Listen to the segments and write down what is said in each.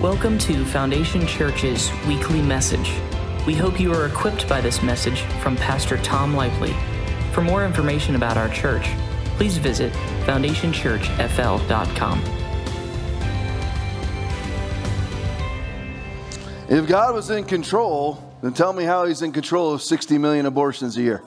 Welcome to Foundation Church's weekly message. We hope you are equipped by this message from Pastor Tom Lively. For more information about our church, please visit foundationchurchfl.com. If God was in control, then tell me how he's in control of 60 million abortions a year.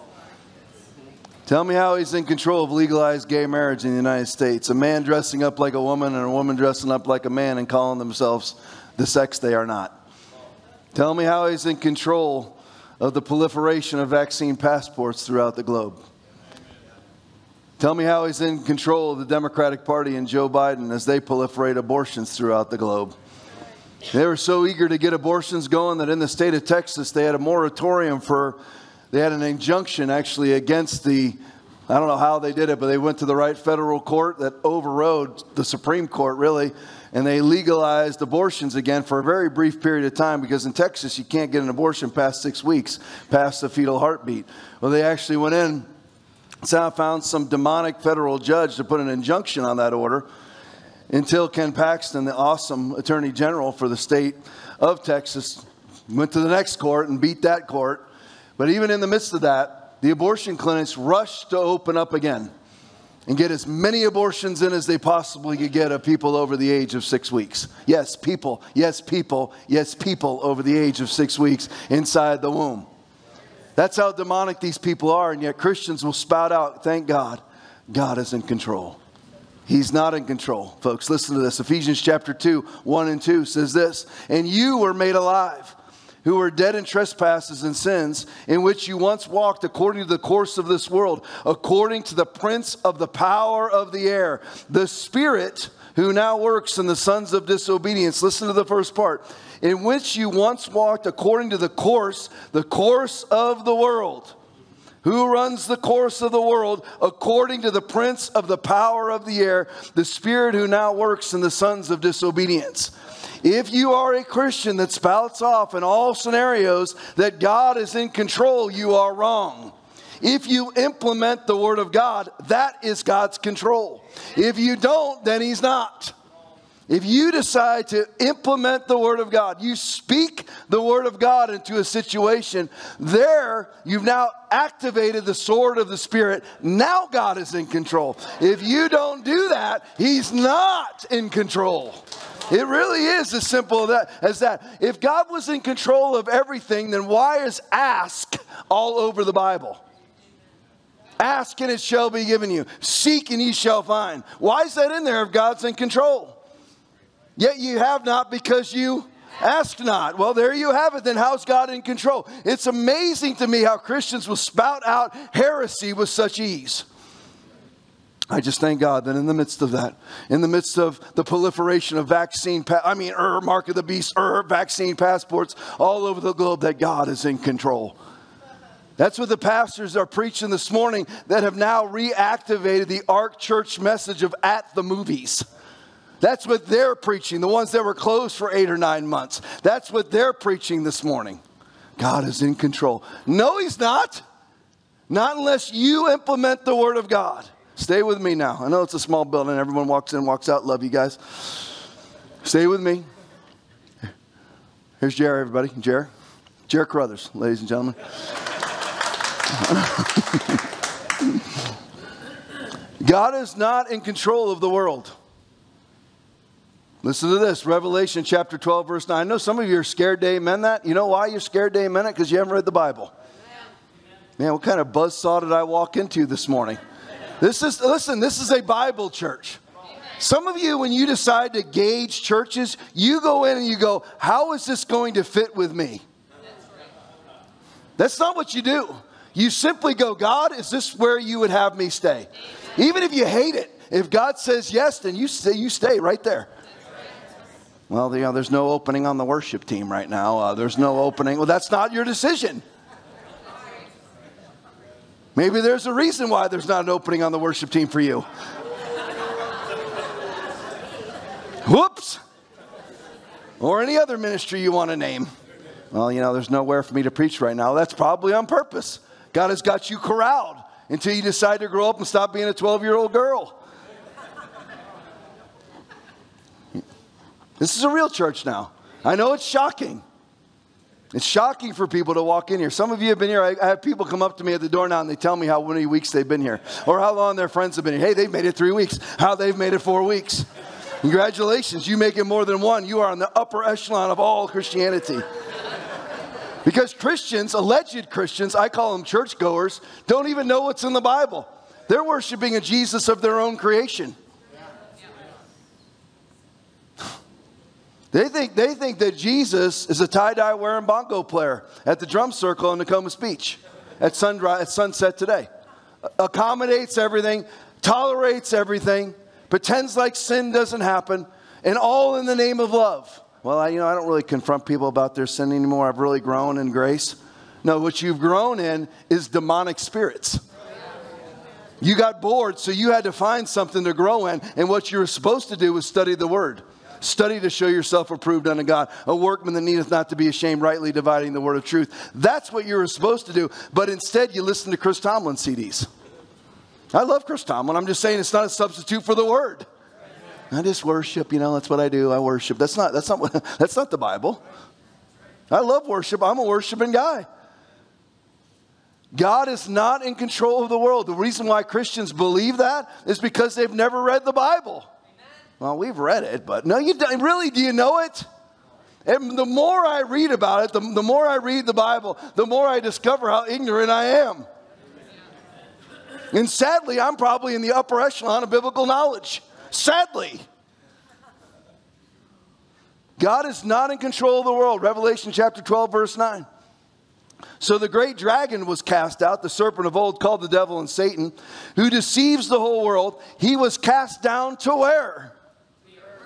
Tell me how he's in control of legalized gay marriage in the United States. A man dressing up like a woman and a woman dressing up like a man and calling themselves the sex they are not. Tell me how he's in control of the proliferation of vaccine passports throughout the globe. Tell me how he's in control of the Democratic Party and Joe Biden as they proliferate abortions throughout the globe. They were so eager to get abortions going that in the state of Texas, they had a moratorium for they had an injunction actually against the, I don't know how they did it, but they went to the right federal court that overrode the Supreme Court, really, and they legalized abortions again for a very brief period of time because in Texas you can't get an abortion past six weeks, past the fetal heartbeat. Well, they actually went in, found some demonic federal judge to put an injunction on that order until Ken Paxton, the awesome attorney general for the state of Texas, went to the next court and beat that court but even in the midst of that, the abortion clinics rushed to open up again and get as many abortions in as they possibly could get of people over the age of six weeks. Yes, people, yes, people, yes, people over the age of six weeks inside the womb. That's how demonic these people are, and yet Christians will spout out, thank God, God is in control. He's not in control. Folks, listen to this. Ephesians chapter 2, 1 and 2 says this And you were made alive who were dead in trespasses and sins, in which you once walked according to the course of this world, according to the prince of the power of the air, the spirit who now works in the sons of disobedience. Listen to the first part. In which you once walked according to the course, the course of the world. Who runs the course of the world according to the prince of the power of the air, the spirit who now works in the sons of disobedience? If you are a Christian that spouts off in all scenarios that God is in control, you are wrong. If you implement the Word of God, that is God's control. If you don't, then He's not. If you decide to implement the Word of God, you speak the Word of God into a situation, there you've now activated the sword of the Spirit. Now God is in control. If you don't do that, He's not in control. It really is as simple as that. If God was in control of everything, then why is ask all over the Bible? Ask and it shall be given you. Seek and ye shall find. Why is that in there if God's in control? Yet you have not because you ask not. Well, there you have it. Then how's God in control? It's amazing to me how Christians will spout out heresy with such ease. I just thank God that in the midst of that, in the midst of the proliferation of vaccine, pa- I mean, er, mark of the beast, er, vaccine passports all over the globe, that God is in control. That's what the pastors are preaching this morning that have now reactivated the Ark Church message of at the movies. That's what they're preaching, the ones that were closed for eight or nine months. That's what they're preaching this morning. God is in control. No, He's not. Not unless you implement the Word of God. Stay with me now. I know it's a small building. Everyone walks in, walks out. Love you guys. Stay with me. Here's Jerry, everybody. Jerry. Jerry Carruthers, ladies and gentlemen. God is not in control of the world. Listen to this Revelation chapter 12, verse 9. I know some of you are scared to amen that. You know why you're scared to amen it? Because you haven't read the Bible. Man, what kind of buzz saw did I walk into this morning? This is, listen, this is a Bible church. Some of you, when you decide to gauge churches, you go in and you go, How is this going to fit with me? That's not what you do. You simply go, God, is this where you would have me stay? Even if you hate it, if God says yes, then you stay, you stay right there. Well, you know, there's no opening on the worship team right now. Uh, there's no opening. Well, that's not your decision. Maybe there's a reason why there's not an opening on the worship team for you. Whoops. Or any other ministry you want to name. Well, you know, there's nowhere for me to preach right now. That's probably on purpose. God has got you corralled until you decide to grow up and stop being a 12 year old girl. This is a real church now. I know it's shocking. It's shocking for people to walk in here. Some of you have been here. I, have people come up to me at the door now and they tell me how many weeks they've been here or how long their friends have been here. Hey, they've made it three weeks. How they've made it four weeks. Congratulations, you make it more than one. You are on the upper echelon of all Christianity. Because Christians, alleged Christians, I call them churchgoers, don't even know what's in the Bible. They're worshiping a Jesus of their own creation. They think, they think that Jesus is a tie dye wearing bongo player at the drum circle in Nokomis Beach at, at sunset today. Accommodates everything, tolerates everything, pretends like sin doesn't happen, and all in the name of love. Well, I, you know, I don't really confront people about their sin anymore. I've really grown in grace. No, what you've grown in is demonic spirits. You got bored, so you had to find something to grow in, and what you were supposed to do was study the Word. Study to show yourself approved unto God, a workman that needeth not to be ashamed, rightly dividing the word of truth. That's what you were supposed to do, but instead you listen to Chris Tomlin CDs. I love Chris Tomlin. I'm just saying it's not a substitute for the word. I just worship, you know, that's what I do. I worship. That's not that's not that's not the Bible. I love worship. I'm a worshiping guy. God is not in control of the world. The reason why Christians believe that is because they've never read the Bible. Well, we've read it, but no, you don't. Really, do you know it? And the more I read about it, the, the more I read the Bible, the more I discover how ignorant I am. And sadly, I'm probably in the upper echelon of biblical knowledge. Sadly. God is not in control of the world. Revelation chapter 12, verse 9. So the great dragon was cast out, the serpent of old called the devil and Satan, who deceives the whole world. He was cast down to where?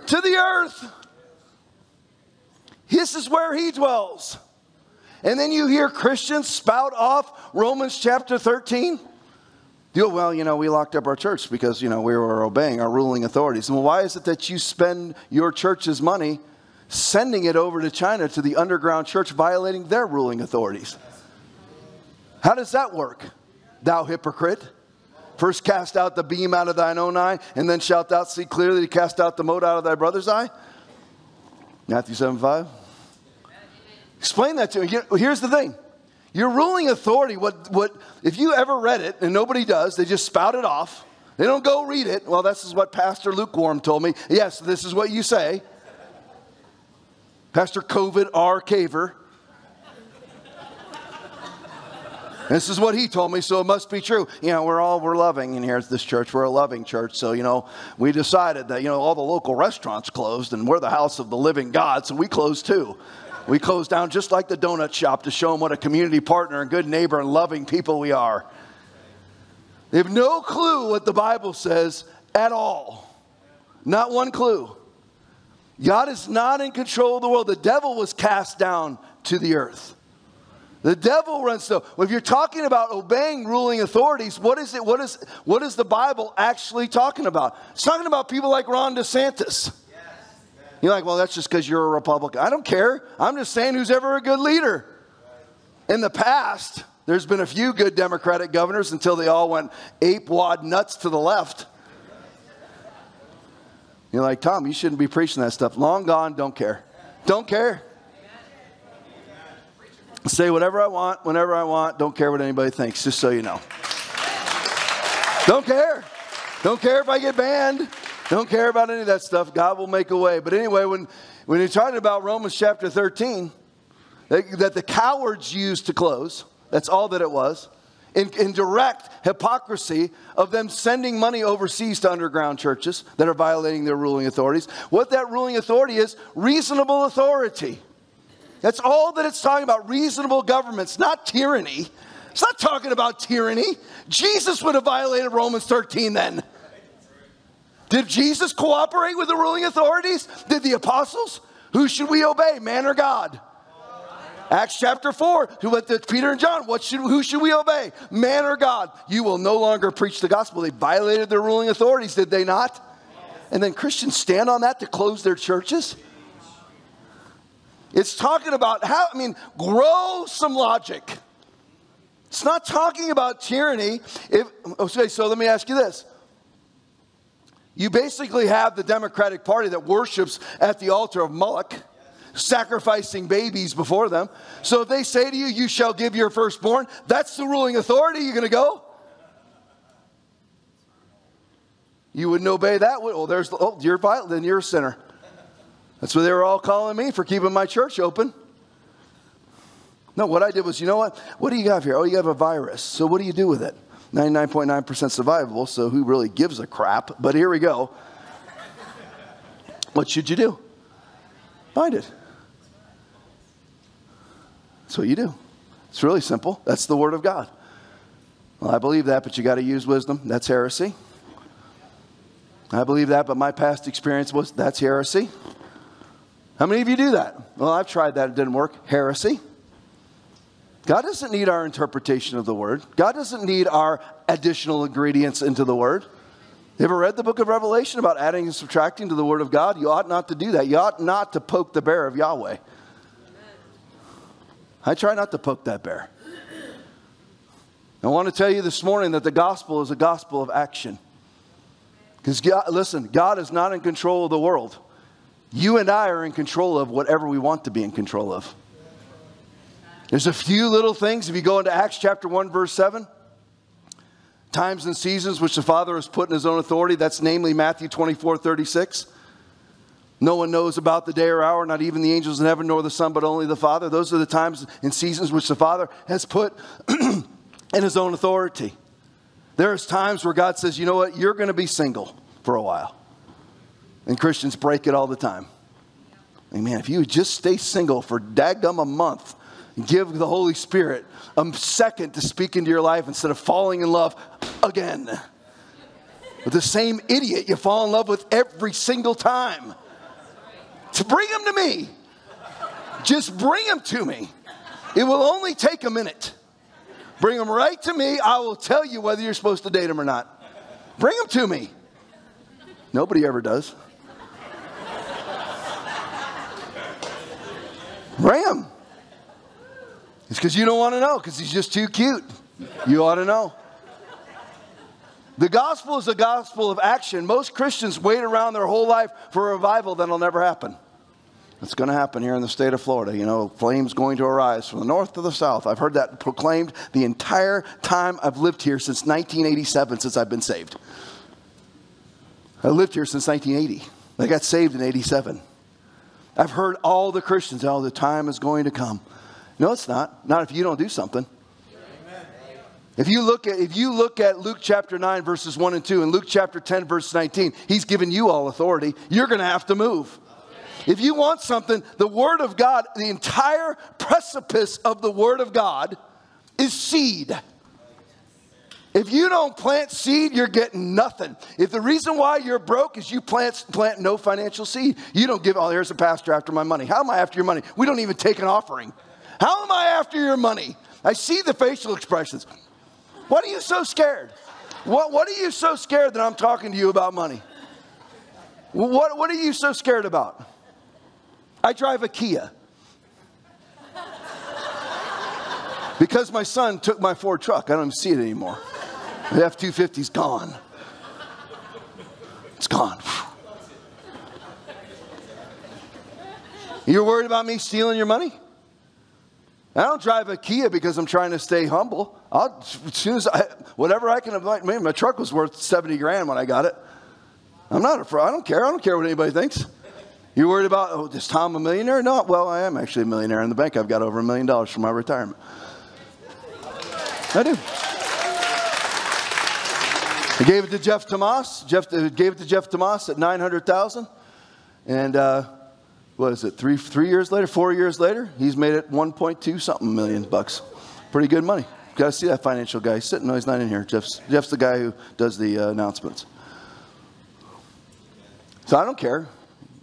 To the earth. This is where he dwells. And then you hear Christians spout off Romans chapter 13. You well, you know, we locked up our church because, you know, we were obeying our ruling authorities. Well, why is it that you spend your church's money sending it over to China to the underground church violating their ruling authorities? How does that work, thou hypocrite? First cast out the beam out of thine own eye, and then shalt thou see clearly to cast out the mote out of thy brother's eye? Matthew 7 5. Explain that to me. Here's the thing. Your ruling authority, what, what, if you ever read it, and nobody does, they just spout it off. They don't go read it. Well, this is what Pastor Lukewarm told me. Yes, this is what you say. Pastor COVID R. Caver. This is what he told me, so it must be true. You know, we're all we're loving in here at this church. We're a loving church, so you know, we decided that you know all the local restaurants closed, and we're the house of the living God, so we closed too. We closed down just like the donut shop to show them what a community partner and good neighbor and loving people we are. They have no clue what the Bible says at all. Not one clue. God is not in control of the world. The devil was cast down to the earth. The devil runs so. If you're talking about obeying ruling authorities, what is it? What is what is the Bible actually talking about? It's talking about people like Ron DeSantis. You're like, well, that's just because you're a Republican. I don't care. I'm just saying who's ever a good leader. In the past, there's been a few good Democratic governors until they all went ape wad nuts to the left. You're like, Tom, you shouldn't be preaching that stuff. Long gone, don't care. Don't care. Say whatever I want, whenever I want. Don't care what anybody thinks, just so you know. Don't care. Don't care if I get banned. Don't care about any of that stuff. God will make a way. But anyway, when, when you're talking about Romans chapter 13, that, that the cowards used to close, that's all that it was, in, in direct hypocrisy of them sending money overseas to underground churches that are violating their ruling authorities. What that ruling authority is reasonable authority. That's all that it's talking about reasonable governments, not tyranny. It's not talking about tyranny. Jesus would have violated Romans 13 then. Did Jesus cooperate with the ruling authorities? Did the apostles? Who should we obey, man or God? Acts chapter 4, who went to Peter and John, what should, who should we obey, man or God? You will no longer preach the gospel. They violated their ruling authorities, did they not? And then Christians stand on that to close their churches? It's talking about how, I mean, grow some logic. It's not talking about tyranny. If, okay, so let me ask you this. You basically have the Democratic Party that worships at the altar of Moloch, sacrificing babies before them. So if they say to you, You shall give your firstborn, that's the ruling authority. You're going to go? You wouldn't obey that. Oh, there's, oh, you're violent, then you're a sinner. That's what they were all calling me for keeping my church open. No, what I did was, you know what? What do you have here? Oh, you have a virus. So what do you do with it? 99.9% survivable, so who really gives a crap? But here we go. What should you do? Find it. That's what you do. It's really simple. That's the Word of God. Well, I believe that, but you got to use wisdom. That's heresy. I believe that, but my past experience was that's heresy. How many of you do that? Well, I've tried that, it didn't work. Heresy. God doesn't need our interpretation of the word. God doesn't need our additional ingredients into the word. You ever read the book of Revelation about adding and subtracting to the word of God? You ought not to do that. You ought not to poke the bear of Yahweh. I try not to poke that bear. I want to tell you this morning that the gospel is a gospel of action. Because, listen, God is not in control of the world. You and I are in control of whatever we want to be in control of. There's a few little things. If you go into Acts chapter 1, verse 7, times and seasons which the Father has put in his own authority, that's namely Matthew 24, 36. No one knows about the day or hour, not even the angels in heaven, nor the Son, but only the Father. Those are the times and seasons which the Father has put in his own authority. There's times where God says, you know what, you're going to be single for a while. And Christians break it all the time. Amen. If you just stay single for daggum a month, give the Holy Spirit a second to speak into your life instead of falling in love again. With the same idiot you fall in love with every single time. To bring him to me. Just bring him to me. It will only take a minute. Bring him right to me. I will tell you whether you're supposed to date him or not. Bring him to me. Nobody ever does. Him. It's because you don't want to know, because he's just too cute. You ought to know. The gospel is a gospel of action. Most Christians wait around their whole life for a revival that'll never happen. It's going to happen here in the state of Florida. You know, flames going to arise from the north to the south. I've heard that proclaimed the entire time I've lived here since 1987, since I've been saved. I lived here since 1980. I got saved in 87. I've heard all the Christians, oh, the time is going to come. No, it's not. Not if you don't do something. If you look at if you look at Luke chapter 9 verses 1 and 2 and Luke chapter 10 verse 19, he's given you all authority. You're going to have to move. If you want something, the word of God, the entire precipice of the word of God is seed. If you don't plant seed, you're getting nothing. If the reason why you're broke is you plant, plant no financial seed, you don't give, oh, here's a pastor after my money. How am I after your money? We don't even take an offering. How am I after your money? I see the facial expressions. What are you so scared? What, what are you so scared that I'm talking to you about money? What, what are you so scared about? I drive a Kia. Because my son took my Ford truck, I don't see it anymore. The F 250's gone. It's gone. You're worried about me stealing your money? I don't drive a Kia because I'm trying to stay humble. I'll, I, whatever I can avoid, my truck was worth 70 grand when I got it. I'm not afraid. I don't care. I don't care what anybody thinks. You're worried about, oh, is Tom a millionaire? No, well, I am actually a millionaire. In the bank, I've got over a million dollars for my retirement. I do. I gave it to Jeff Tomas. Jeff uh, gave it to Jeff Tomas at 900,000. And uh, what is it, three, three years later, four years later, he's made it 1.2 something million bucks. Pretty good money. Got to see that financial guy. He's sitting, no, he's not in here. Jeff's, Jeff's the guy who does the uh, announcements. So I don't care.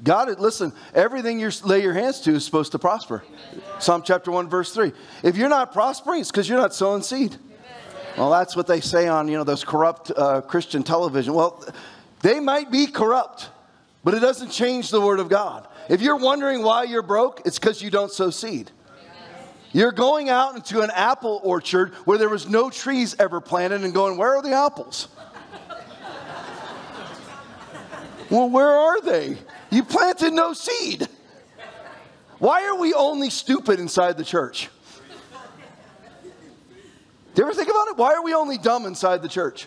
God, listen, everything you lay your hands to is supposed to prosper. Psalm chapter 1, verse 3. If you're not prospering, it's because you're not sowing seed. Well, that's what they say on, you know, those corrupt uh, Christian television. Well, they might be corrupt, but it doesn't change the word of God. If you're wondering why you're broke, it's because you don't sow seed. You're going out into an apple orchard where there was no trees ever planted and going, where are the apples? Well, where are they? You planted no seed. Why are we only stupid inside the church? Do you ever think about it? Why are we only dumb inside the church?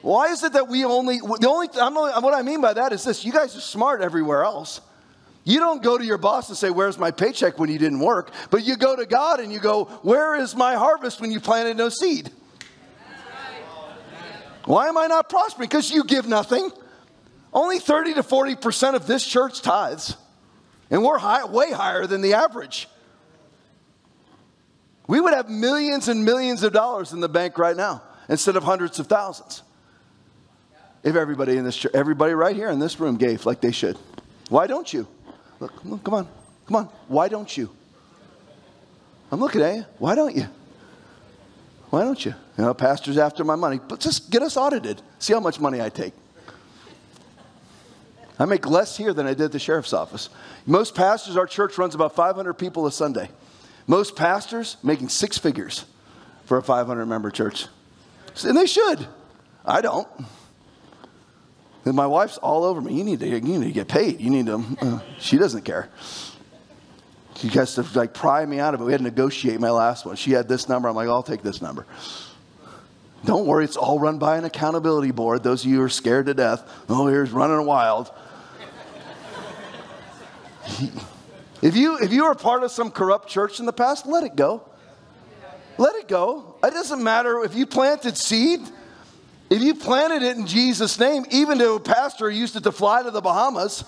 Why is it that we only, the only, I'm what I mean by that is this you guys are smart everywhere else. You don't go to your boss and say, Where's my paycheck when you didn't work? But you go to God and you go, Where is my harvest when you planted no seed? Why am I not prospering? Because you give nothing. Only 30 to 40% of this church tithes. And we're high, way higher than the average. We would have millions and millions of dollars in the bank right now instead of hundreds of thousands. If everybody in this church, everybody right here in this room gave like they should. Why don't you? Look, come on, come on. Why don't you? I'm looking at you. Why don't you? Why don't you? You know, pastor's after my money. But just get us audited. See how much money I take. I make less here than I did at the sheriff's office. Most pastors, our church runs about 500 people a Sunday. Most pastors making six figures for a 500 member church. And they should. I don't. And my wife's all over me. You need to, you need to get paid. You need to. Uh, she doesn't care. She has to like pry me out of it. We had to negotiate my last one. She had this number. I'm like, I'll take this number. Don't worry, it's all run by an accountability board. Those of you who are scared to death, oh, here's running wild. if you if you are part of some corrupt church in the past, let it go. Let it go. It doesn't matter if you planted seed if you planted it in Jesus' name, even though a pastor used it to fly to the Bahamas,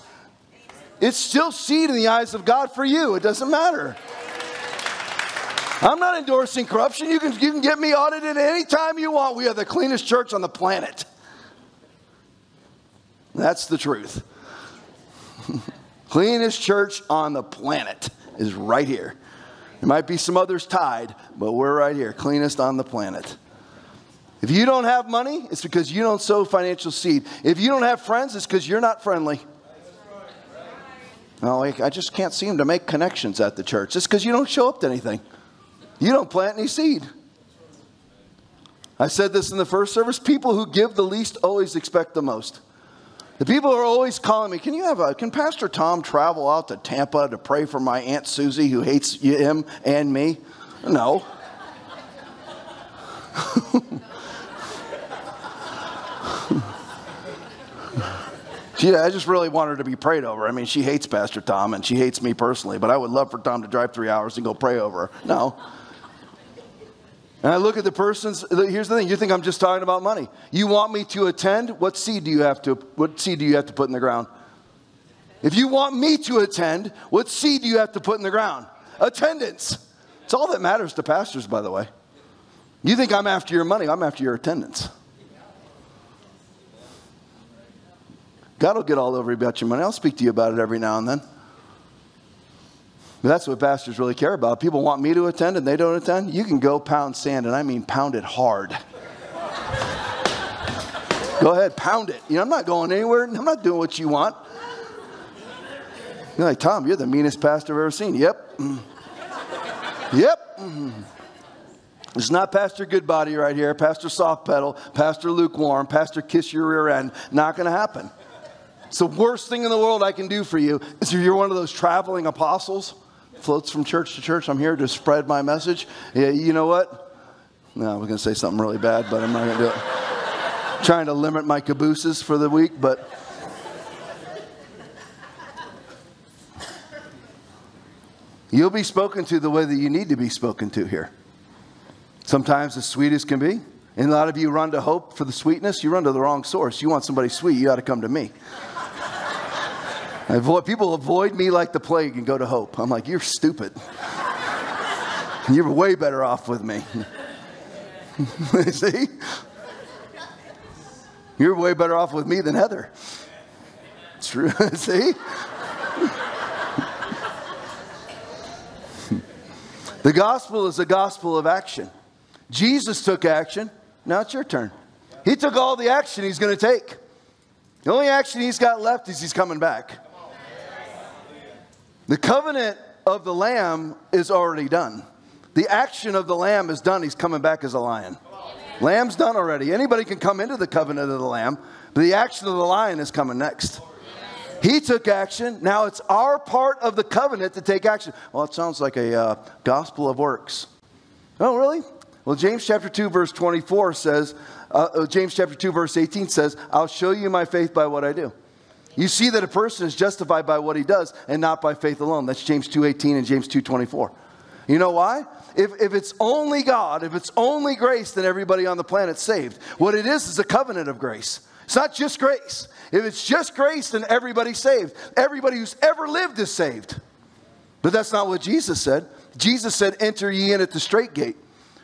it's still seed in the eyes of God for you. It doesn't matter. I'm not endorsing corruption. You can, you can get me audited anytime you want. We are the cleanest church on the planet. That's the truth. cleanest church on the planet is right here. There might be some others tied, but we're right here, cleanest on the planet. If you don't have money, it's because you don't sow financial seed. If you don't have friends, it's because you're not friendly. No, I just can't seem to make connections at the church. It's because you don't show up to anything. You don't plant any seed. I said this in the first service people who give the least always expect the most. The people are always calling me, can you have a, can Pastor Tom travel out to Tampa to pray for my Aunt Susie who hates him and me? No. She, I just really want her to be prayed over. I mean, she hates Pastor Tom and she hates me personally, but I would love for Tom to drive three hours and go pray over her. No. And I look at the person's, here's the thing, you think I'm just talking about money. You want me to attend? What seed do you have to, what seed do you have to put in the ground? If you want me to attend, what seed do you have to put in the ground? Attendance. It's all that matters to pastors, by the way. You think I'm after your money, I'm after your attendance. God will get all over you about your money. I'll speak to you about it every now and then. That's what pastors really care about. People want me to attend and they don't attend. You can go pound sand, and I mean pound it hard. go ahead, pound it. You know, I'm not going anywhere. I'm not doing what you want. You're like, Tom, you're the meanest pastor I've ever seen. Yep. Mm. Yep. Mm. It's not Pastor Goodbody right here, Pastor Soft Pedal, Pastor Lukewarm, Pastor Kiss Your Rear End. Not going to happen. It's the worst thing in the world I can do for you is if you're one of those traveling apostles, floats from church to church. I'm here to spread my message. Yeah, you know what? No, I was going to say something really bad, but I'm not going to do it. Trying to limit my cabooses for the week, but. You'll be spoken to the way that you need to be spoken to here. Sometimes as sweet as can be. And a lot of you run to hope for the sweetness, you run to the wrong source. You want somebody sweet, you ought to come to me. Avoid, people avoid me like the plague and go to hope. I'm like, you're stupid. you're way better off with me. See? You're way better off with me than Heather. It's true. See? the gospel is a gospel of action. Jesus took action. Now it's your turn. He took all the action he's going to take. The only action he's got left is he's coming back. The covenant of the lamb is already done. The action of the lamb is done. He's coming back as a lion. Lamb's done already. Anybody can come into the covenant of the lamb, but the action of the lion is coming next. He took action. Now it's our part of the covenant to take action. Well, it sounds like a uh, gospel of works. Oh, really? Well, James chapter 2, verse 24 says, uh, uh, James chapter 2, verse 18 says, I'll show you my faith by what I do. You see that a person is justified by what he does and not by faith alone. That's James 2.18 and James 2.24. You know why? If, if it's only God, if it's only grace, then everybody on the planet's saved. What it is is a covenant of grace. It's not just grace. If it's just grace, then everybody's saved. Everybody who's ever lived is saved. But that's not what Jesus said. Jesus said, Enter ye in at the straight gate.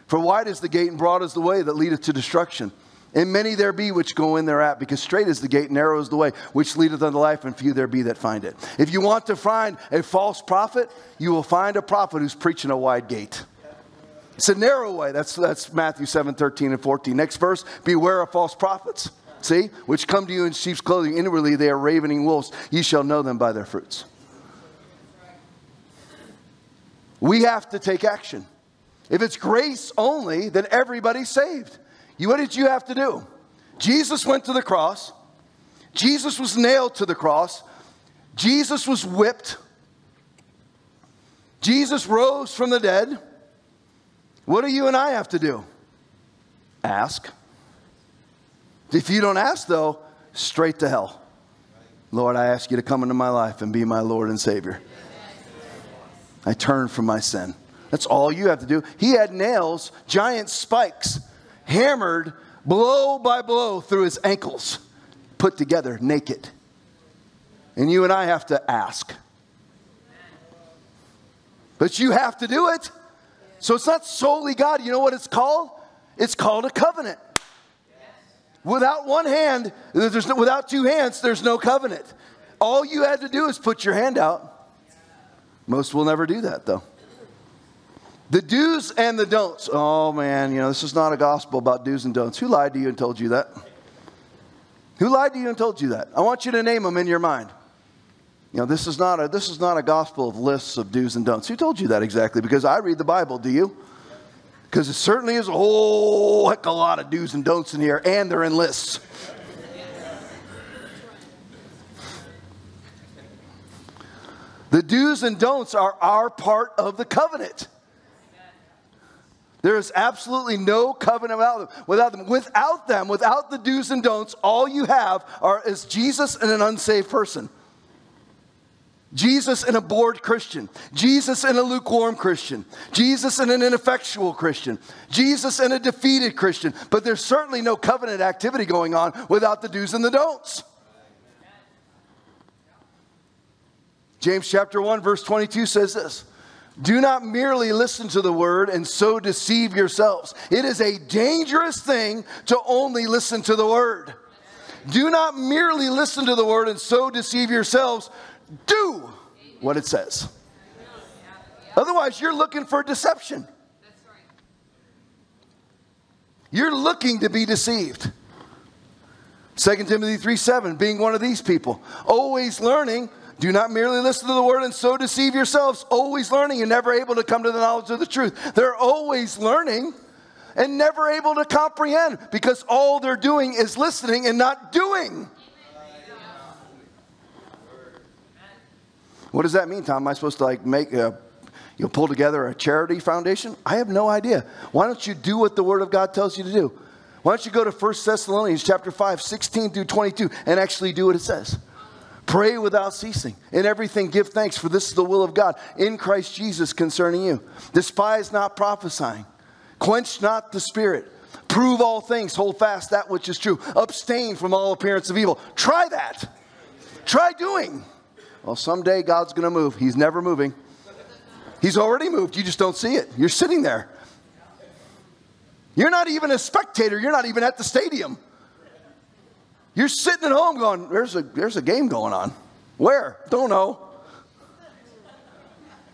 For wide is the gate and broad is the way that leadeth to destruction. And many there be which go in thereat, because straight is the gate, narrow is the way, which leadeth unto life, and few there be that find it. If you want to find a false prophet, you will find a prophet who's preaching a wide gate. It's a narrow way. That's, that's Matthew 7, 13 and 14. Next verse, beware of false prophets. See, which come to you in sheep's clothing. Inwardly they are ravening wolves. Ye shall know them by their fruits. We have to take action. If it's grace only, then everybody's saved. You, what did you have to do? Jesus went to the cross. Jesus was nailed to the cross. Jesus was whipped. Jesus rose from the dead. What do you and I have to do? Ask. If you don't ask, though, straight to hell. Lord, I ask you to come into my life and be my Lord and Savior. I turn from my sin. That's all you have to do. He had nails, giant spikes, hammered blow by blow through his ankles, put together naked. And you and I have to ask. But you have to do it. So it's not solely God. You know what it's called? It's called a covenant. Without one hand, there's no, without two hands, there's no covenant. All you had to do is put your hand out. Most will never do that, though. The do's and the don'ts. Oh man, you know, this is not a gospel about do's and don'ts. Who lied to you and told you that? Who lied to you and told you that? I want you to name them in your mind. You know, this is not a this is not a gospel of lists of do's and don'ts. Who told you that exactly? Because I read the Bible, do you? Because it certainly is a whole heck of a lot of do's and don'ts in here, and they're in lists. The do's and don'ts are our part of the covenant. There is absolutely no covenant without them. Without them, without them, without the do's and don'ts, all you have are is Jesus and an unsaved person. Jesus and a bored Christian. Jesus and a lukewarm Christian. Jesus and an ineffectual Christian. Jesus and a defeated Christian. But there's certainly no covenant activity going on without the do's and the don'ts. James chapter 1 verse 22 says this. Do not merely listen to the word and so deceive yourselves. It is a dangerous thing to only listen to the word. Do not merely listen to the word and so deceive yourselves. Do what it says. Otherwise, you're looking for deception. You're looking to be deceived. 2 Timothy 3 7, being one of these people, always learning do not merely listen to the word and so deceive yourselves, always learning and never able to come to the knowledge of the truth. They're always learning and never able to comprehend because all they're doing is listening and not doing. What does that mean, Tom? Am I supposed to like make a you pull together a charity foundation? I have no idea. Why don't you do what the word of God tells you to do? Why don't you go to 1 Thessalonians chapter 5, 16 through 22 and actually do what it says? Pray without ceasing. In everything, give thanks, for this is the will of God in Christ Jesus concerning you. Despise not prophesying, quench not the spirit. Prove all things, hold fast that which is true. Abstain from all appearance of evil. Try that. Try doing. Well, someday God's going to move. He's never moving. He's already moved. You just don't see it. You're sitting there. You're not even a spectator. You're not even at the stadium. You're sitting at home going, there's a, there's a game going on. Where? Don't know.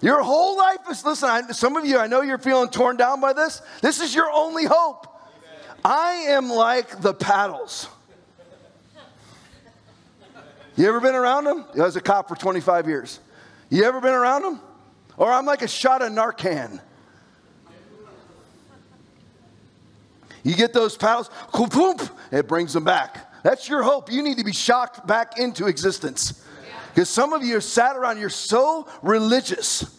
Your whole life is, listen, I, some of you, I know you're feeling torn down by this. This is your only hope. I am like the paddles. You ever been around them? I was a cop for 25 years. You ever been around them? Or I'm like a shot of Narcan. You get those paddles, it brings them back. That's your hope. You need to be shocked back into existence. Because some of you are sat around, you're so religious.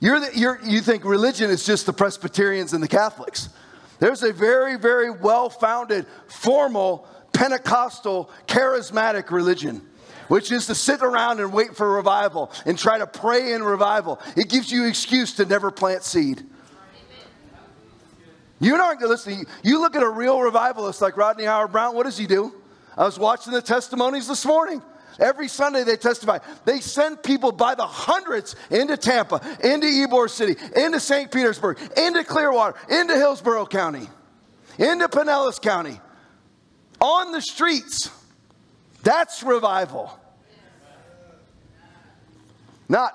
You're the, you're, you think religion is just the Presbyterians and the Catholics. There's a very, very well founded, formal, Pentecostal, charismatic religion, which is to sit around and wait for revival and try to pray in revival. It gives you excuse to never plant seed. You're not listen. You look at a real revivalist like Rodney Howard-Browne, What does he do? I was watching the testimonies this morning. Every Sunday they testify. They send people by the hundreds into Tampa, into Ybor City, into St. Petersburg, into Clearwater, into Hillsborough County, into Pinellas County, on the streets. That's revival. Not,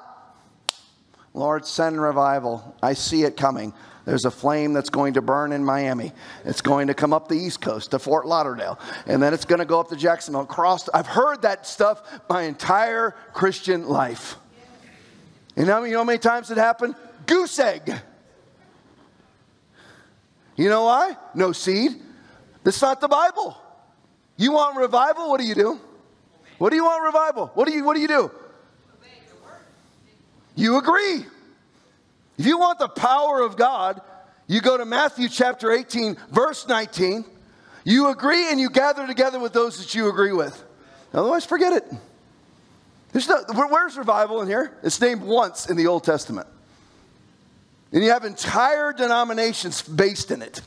Lord, send revival. I see it coming. There's a flame that's going to burn in Miami. It's going to come up the East Coast to Fort Lauderdale. And then it's going to go up to Jacksonville. I've heard that stuff my entire Christian life. And you know how many times it happened? Goose egg. You know why? No seed. That's not the Bible. You want revival? What do you do? What do you want revival? What do you what do you do? You agree. If you want the power of God, you go to Matthew chapter 18, verse 19. You agree and you gather together with those that you agree with. Otherwise, forget it. There's no, where's revival in here? It's named once in the Old Testament. And you have entire denominations based in it.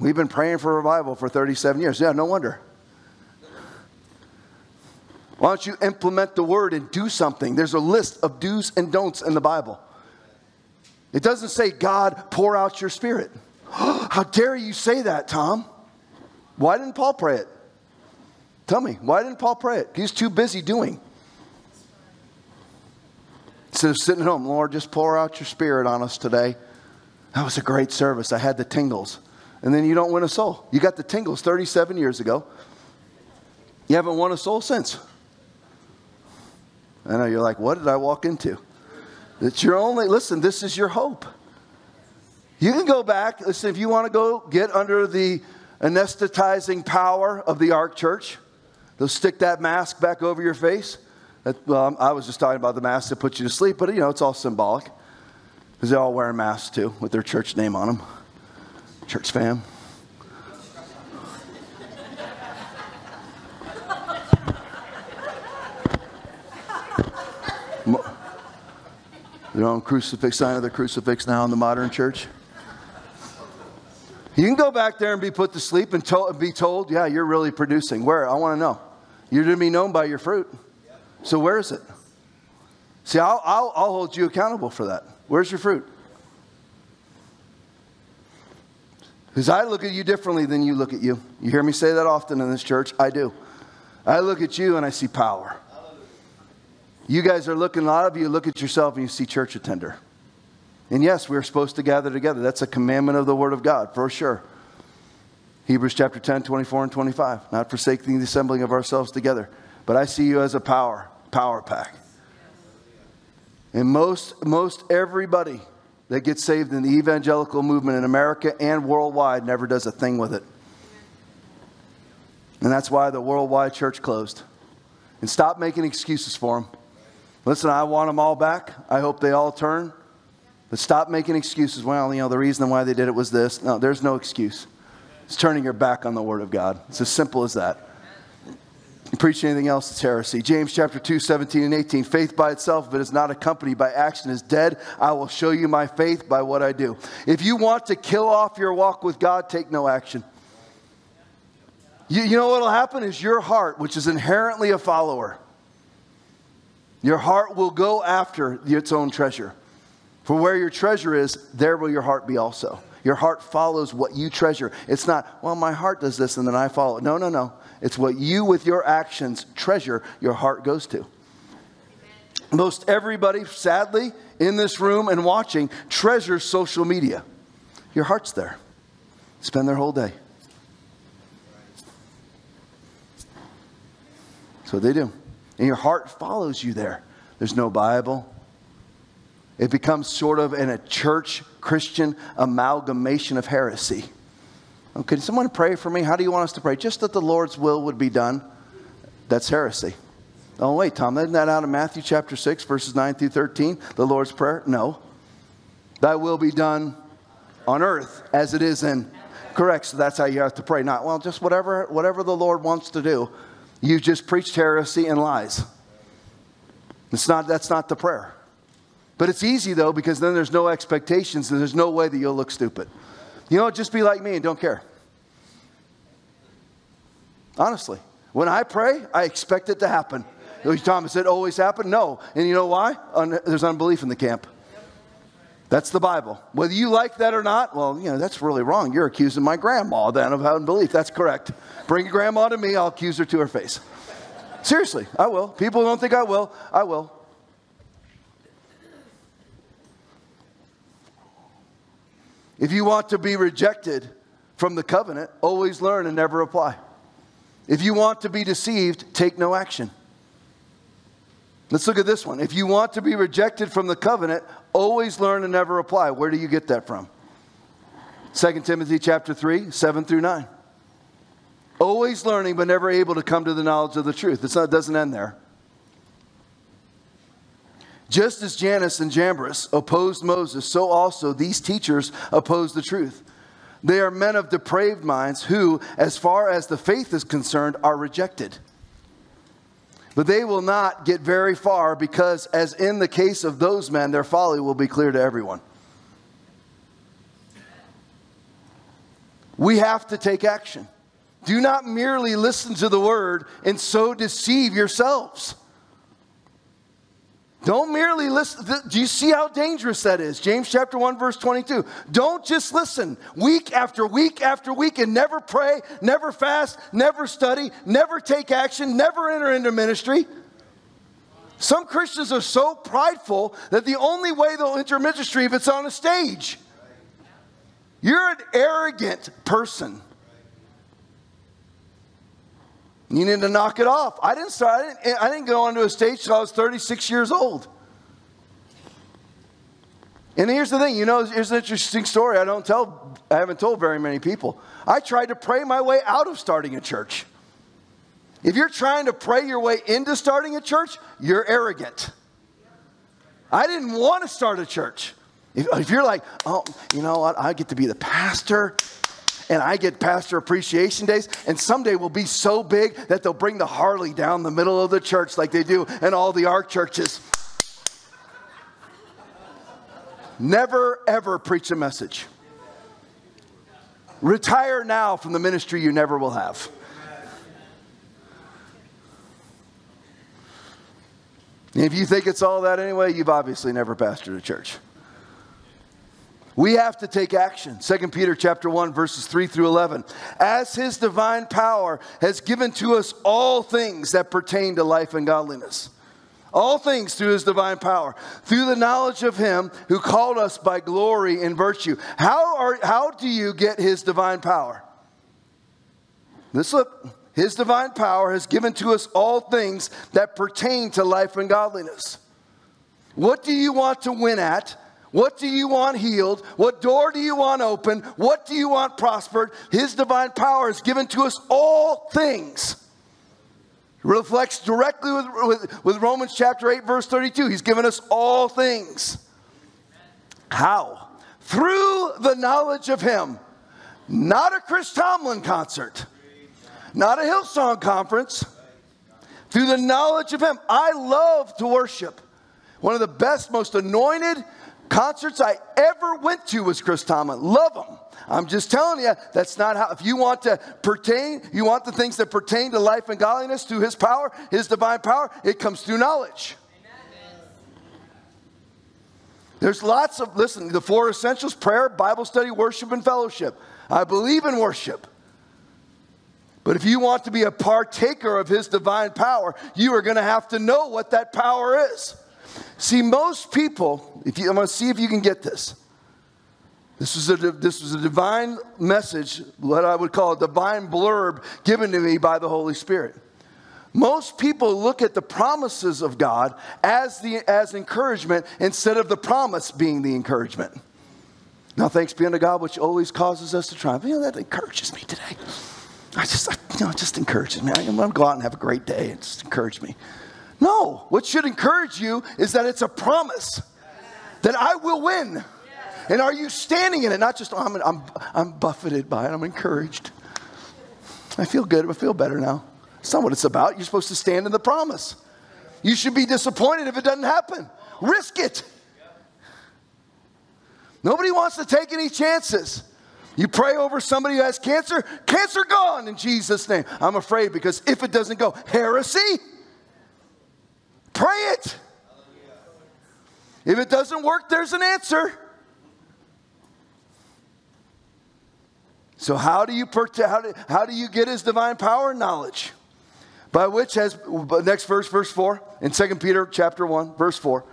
We've been praying for revival for 37 years. Yeah, no wonder. Why don't you implement the word and do something? There's a list of do's and don'ts in the Bible. It doesn't say, God, pour out your spirit. How dare you say that, Tom? Why didn't Paul pray it? Tell me, why didn't Paul pray it? He's too busy doing. Instead of sitting at home, Lord, just pour out your spirit on us today. That was a great service. I had the tingles. And then you don't win a soul. You got the tingles 37 years ago. You haven't won a soul since. I know you're like, what did I walk into? It's your only, listen, this is your hope. You can go back, listen, if you want to go get under the anesthetizing power of the Ark Church, they'll stick that mask back over your face. That, well, I was just talking about the mask that put you to sleep, but you know, it's all symbolic. Because they're all wearing masks too, with their church name on them. Church fam. Their own crucifix, sign of the crucifix now in the modern church. You can go back there and be put to sleep and to- be told, yeah, you're really producing. Where? I want to know. You're going to be known by your fruit. So where is it? See, I'll, I'll, I'll hold you accountable for that. Where's your fruit? Because I look at you differently than you look at you. You hear me say that often in this church? I do. I look at you and I see power. You guys are looking, a lot of you look at yourself and you see church attender. And yes, we're supposed to gather together. That's a commandment of the Word of God, for sure. Hebrews chapter 10, 24 and 25. Not forsaking the assembling of ourselves together. But I see you as a power, power pack. And most, most everybody that gets saved in the evangelical movement in America and worldwide never does a thing with it. And that's why the worldwide church closed. And stop making excuses for them. Listen, I want them all back. I hope they all turn. But stop making excuses. Well, you know, the reason why they did it was this. No, there's no excuse. It's turning your back on the Word of God. It's as simple as that. You preach anything else, it's heresy. James chapter 2, 17 and 18. Faith by itself, if it is not accompanied by action, is dead. I will show you my faith by what I do. If you want to kill off your walk with God, take no action. You, you know what will happen is your heart, which is inherently a follower, your heart will go after its own treasure. For where your treasure is, there will your heart be also. Your heart follows what you treasure. It's not, well, my heart does this and then I follow. No, no, no. It's what you, with your actions, treasure, your heart goes to. Most everybody, sadly, in this room and watching, treasures social media. Your heart's there. Spend their whole day. That's what they do and your heart follows you there. There's no Bible. It becomes sort of in a church Christian amalgamation of heresy. Oh, can someone pray for me? How do you want us to pray? Just that the Lord's will would be done. That's heresy. Oh, wait, Tom, isn't that out of Matthew chapter 6, verses 9 through 13, the Lord's Prayer? No. Thy will be done on earth as it is in. Correct, so that's how you have to pray. Not, well, just whatever, whatever the Lord wants to do. You just preached heresy and lies. It's not, that's not the prayer. But it's easy though, because then there's no expectations and there's no way that you'll look stupid. You know, just be like me and don't care. Honestly. When I pray, I expect it to happen. Thomas, it always happen? No. And you know why? Un- there's unbelief in the camp. That's the Bible. Whether you like that or not, well, you know, that's really wrong. You're accusing my grandma then of unbelief. That's correct. Bring your grandma to me, I'll accuse her to her face. Seriously, I will. People don't think I will. I will. If you want to be rejected from the covenant, always learn and never apply. If you want to be deceived, take no action. Let's look at this one. If you want to be rejected from the covenant, always learn and never apply. Where do you get that from? 2 Timothy chapter 3, 7 through 9. Always learning, but never able to come to the knowledge of the truth. Not, it doesn't end there. Just as Jannes and Jambres opposed Moses, so also these teachers oppose the truth. They are men of depraved minds who, as far as the faith is concerned, are rejected. But they will not get very far because, as in the case of those men, their folly will be clear to everyone. We have to take action. Do not merely listen to the word and so deceive yourselves. Don't merely listen. Do you see how dangerous that is? James chapter 1 verse 22. Don't just listen week after week after week and never pray, never fast, never study, never take action, never enter into ministry. Some Christians are so prideful that the only way they'll enter ministry if it's on a stage. You're an arrogant person. You need to knock it off. I didn't start, I didn't, I didn't go onto a stage till I was 36 years old. And here's the thing, you know, here's an interesting story I don't tell, I haven't told very many people. I tried to pray my way out of starting a church. If you're trying to pray your way into starting a church, you're arrogant. I didn't want to start a church. If, if you're like, oh, you know what, I get to be the pastor, and I get pastor appreciation days, and someday will be so big that they'll bring the Harley down the middle of the church like they do in all the ARC churches. Never, ever preach a message. Retire now from the ministry you never will have. if you think it's all that anyway, you've obviously never pastored a church. We have to take action. 2 Peter chapter 1 verses 3 through 11. As his divine power has given to us all things that pertain to life and godliness. All things through his divine power, through the knowledge of him who called us by glory and virtue. How, are, how do you get his divine power? Let's look. His divine power has given to us all things that pertain to life and godliness. What do you want to win at? What do you want healed? What door do you want open? What do you want prospered? His divine power is given to us all things. It reflects directly with, with, with, Romans chapter 8, verse 32. He's given us all things. How? Through the knowledge of Him. Not a Chris Tomlin concert, not a Hillsong conference. Through the knowledge of Him. I love to worship. One of the best, most anointed, Concerts I ever went to was Chris Tomlin. Love him. I'm just telling you, that's not how, if you want to pertain, you want the things that pertain to life and godliness through his power, his divine power, it comes through knowledge. There's lots of, listen, the four essentials prayer, Bible study, worship, and fellowship. I believe in worship. But if you want to be a partaker of his divine power, you are going to have to know what that power is. See, most people, if you, I'm going to see if you can get this. This was, a, this was a divine message, what I would call a divine blurb given to me by the Holy Spirit. Most people look at the promises of God as, the, as encouragement instead of the promise being the encouragement. Now, thanks be unto God, which always causes us to triumph. You know, that encourages me today. I just, I, you know, it just encourages me. I'm going to go out and have a great day. It just encourages me. No, what should encourage you is that it's a promise that I will win. And are you standing in it? Not just, oh, I'm, I'm, I'm buffeted by it, I'm encouraged. I feel good, I feel better now. It's not what it's about. You're supposed to stand in the promise. You should be disappointed if it doesn't happen. Risk it. Nobody wants to take any chances. You pray over somebody who has cancer, cancer gone in Jesus' name. I'm afraid because if it doesn't go, heresy. Pray it. If it doesn't work, there's an answer. So, how do you how do, how do you get his divine power and knowledge? By which has next verse, verse 4, in 2 Peter chapter 1, verse 4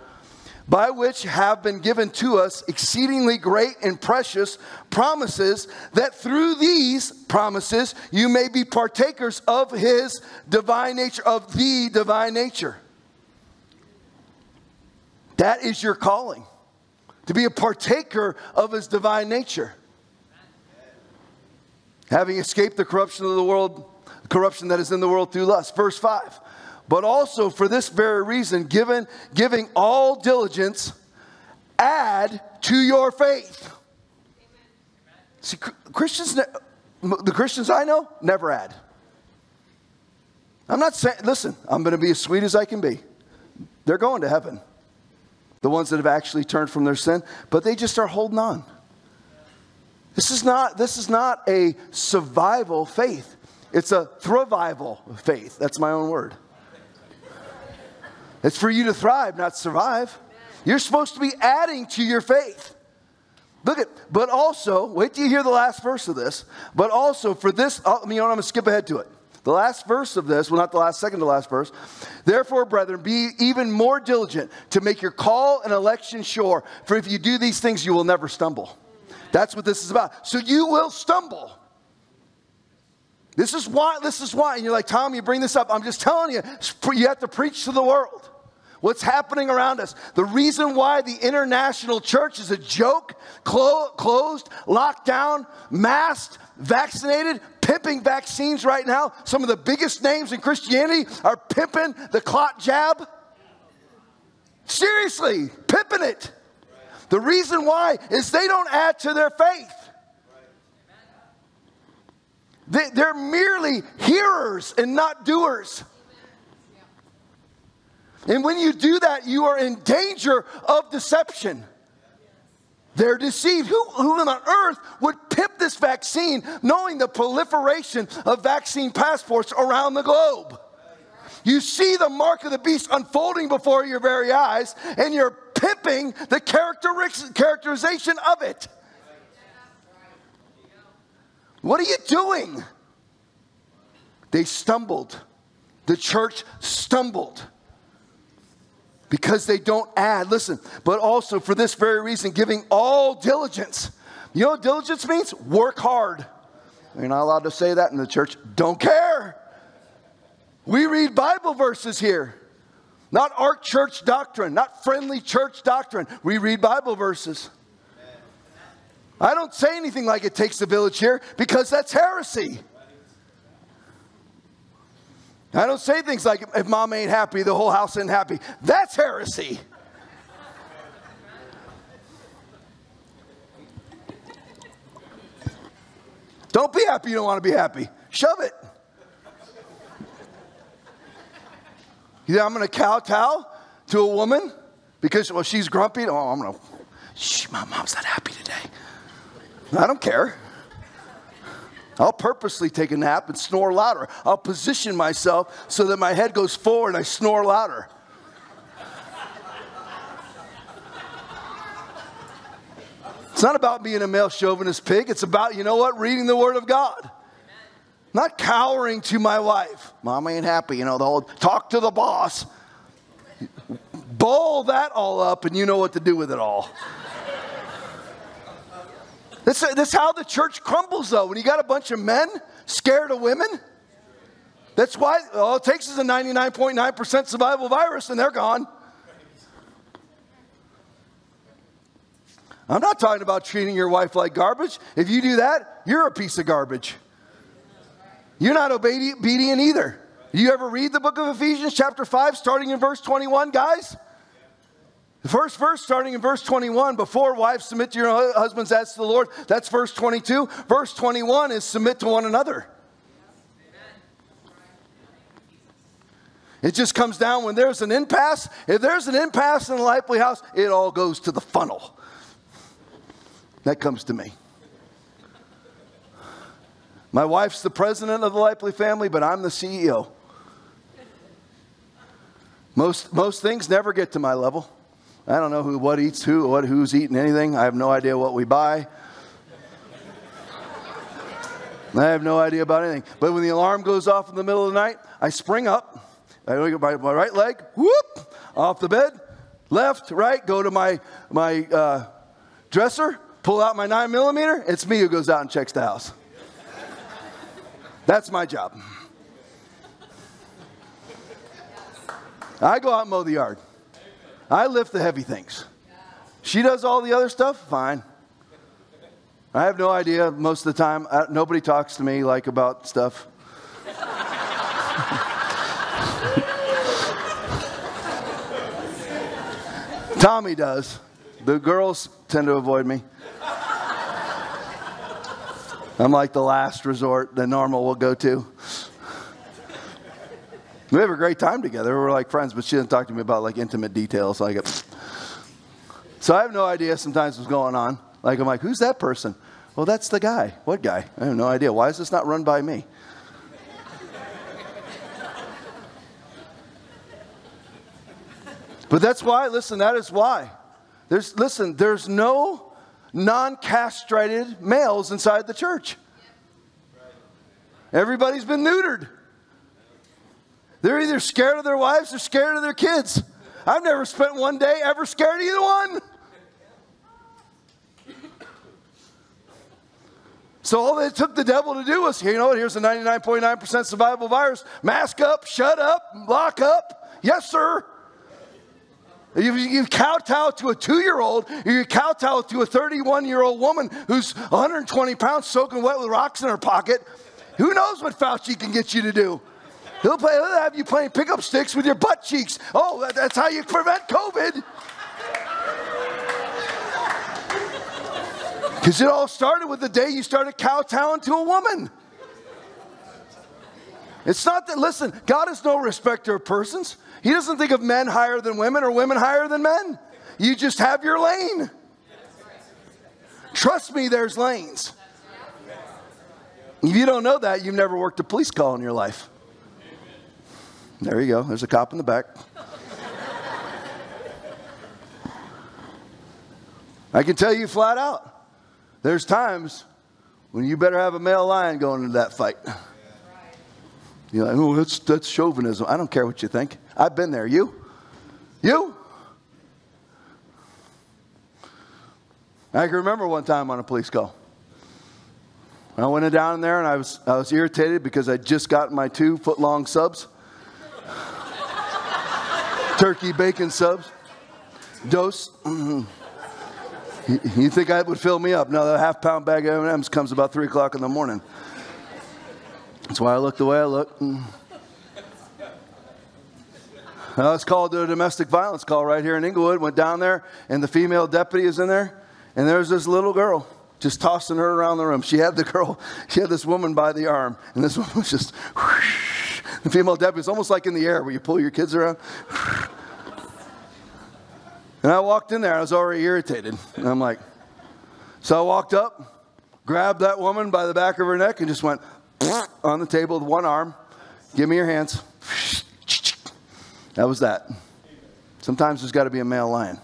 by which have been given to us exceedingly great and precious promises, that through these promises you may be partakers of his divine nature, of the divine nature. That is your calling, to be a partaker of his divine nature. Having escaped the corruption of the world, corruption that is in the world through lust. Verse 5 but also for this very reason, given, giving all diligence, add to your faith. See, Christians, the Christians I know, never add. I'm not saying, listen, I'm going to be as sweet as I can be. They're going to heaven. The ones that have actually turned from their sin, but they just are holding on. This is not, this is not a survival faith. It's a thrivival faith. That's my own word. It's for you to thrive, not survive. You're supposed to be adding to your faith. Look at, but also, wait till you hear the last verse of this. But also, for this, oh, you know, I'm going to skip ahead to it. The last verse of this, well, not the last, second to last verse. Therefore, brethren, be even more diligent to make your call and election sure. For if you do these things, you will never stumble. That's what this is about. So you will stumble. This is why, this is why. And you're like, Tom, you bring this up. I'm just telling you, you have to preach to the world. What's happening around us? The reason why the international church is a joke, clo- closed, locked down, masked, vaccinated, pimping vaccines right now. Some of the biggest names in Christianity are pimping the clot jab. Seriously, pimping it. The reason why is they don't add to their faith. They, are merely hearers and not doers. And when you do that, you are in danger of deception. They're deceived. Who, who on earth would pimp this vaccine knowing the proliferation of vaccine passports around the globe? You see the mark of the beast unfolding before your very eyes, and you're pimping the characterization of it. What are you doing? They stumbled. The church stumbled because they don't add. Listen, but also for this very reason, giving all diligence. You know what diligence means? Work hard. You're not allowed to say that in the church. Don't care. We read Bible verses here, not our church doctrine, not friendly church doctrine. We read Bible verses. I don't say anything like it takes the village here because that's heresy. I don't say things like, if mom ain't happy, the whole house ain't happy. That's heresy. Don't be happy you don't want to be happy. Shove it. You think I'm going to kowtow to a woman because, well, she's grumpy? Oh, I'm going to, my mom's not happy today. I don't care. I'll purposely take a nap and snore louder. I'll position myself so that my head goes forward and I snore louder. It's not about being a male chauvinist pig. It's about, you know what, reading the Word of God. Not cowering to my wife. Mom ain't happy, you know, the whole talk to the boss. Bowl that all up and you know what to do with it all. This, this is how the church crumbles, though. When you got a bunch of men scared of women, that's why all it takes is a 99.9% survival virus and they're gone. I'm not talking about treating your wife like garbage. If you do that, you're a piece of garbage. You're not obedient either. You ever read the book of Ephesians, chapter 5, starting in verse 21, guys? The first verse, starting in verse 21, before wives submit to your husbands to the Lord, that's verse 22. Verse 21 is submit to one another. It just comes down when there's an impasse. If there's an impasse in the Lively house, it all goes to the funnel. That comes to me. My wife's the president of the Lively family, but I'm the CEO. Most, most things never get to my level. I don't know who, what eats who, what, who's eating anything. I have no idea what we buy. I have no idea about anything. But when the alarm goes off in the middle of the night, I spring up. I go my, my right leg, whoop, off the bed, left, right, go to my, my uh, dresser, pull out my nine millimeter. It's me who goes out and checks the house. That's my job. I go out and mow the yard. I lift the heavy things. She does all the other stuff, fine. I have no idea most of the time. I, nobody talks to me like about stuff. Tommy does. The girls tend to avoid me. I'm like the last resort the normal will go to. We have a great time together. We're like friends, but she doesn't talk to me about like intimate details. Like, so I have no idea sometimes what's going on. Like, I'm like, who's that person? Well, that's the guy. What guy? I have no idea. Why is this not run by me? but that's why, listen, that is why. There's, listen, there's no non castrated males inside the church. Everybody's been neutered. They're either scared of their wives or scared of their kids. I've never spent one day ever scared of either one. So all it took the devil to do was, here, you know what, here's a 99.9% survivable virus. Mask up, shut up, lock up. Yes, sir. You, you kowtow to a two year old, you kowtow to a 31 year old woman who's 120 pounds soaking wet with rocks in her pocket. Who knows what Fauci can get you to do? He'll, play, he'll have you playing pickup sticks with your butt cheeks. Oh, that, that's how you prevent COVID. Because it all started with the day you started kowtowing to a woman. It's not that, listen, God is no respecter of persons. He doesn't think of men higher than women or women higher than men. You just have your lane. Trust me, there's lanes. If you don't know that, you've never worked a police call in your life. There you go. There's a cop in the back. I can tell you flat out there's times when you better have a male lion going into that fight. You're like, oh, that's, that's chauvinism. I don't care what you think. I've been there. You? You? I can remember one time on a police call. I went down there and I was, I was irritated because I'd just gotten my two foot long subs turkey bacon subs. Dose. Mm-hmm. You, think that would fill me up? No, the half pound bag of M&Ms comes about three o'clock in the morning. That's why I look the way I look. Mm. I was called a domestic violence call right here in Englewood. Went down there, and the female deputy is in there, and there's this little girl just tossing her around the room. She had the girl, she had this woman by the arm, and this woman was just. Whoosh, the female deputy is almost like in the air where you pull your kids around. And I walked in there, I was already irritated. And I'm like, so I walked up, grabbed that woman by the back of her neck, and just went on the table with one arm. Give me your hands. That was that. Sometimes there's got to be a male lion.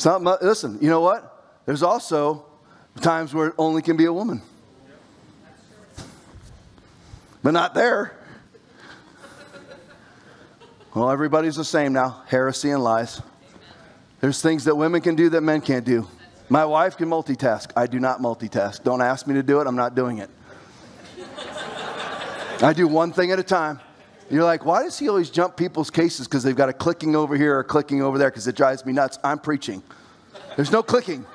Right. listen, you know what? There's also times where it only can be a woman. But not there. Well, everybody's the same now heresy and lies. There's things that women can do that men can't do. My wife can multitask. I do not multitask. Don't ask me to do it, I'm not doing it. I do one thing at a time. You're like, why does he always jump people's cases because they've got a clicking over here or clicking over there because it drives me nuts? I'm preaching. There's no clicking.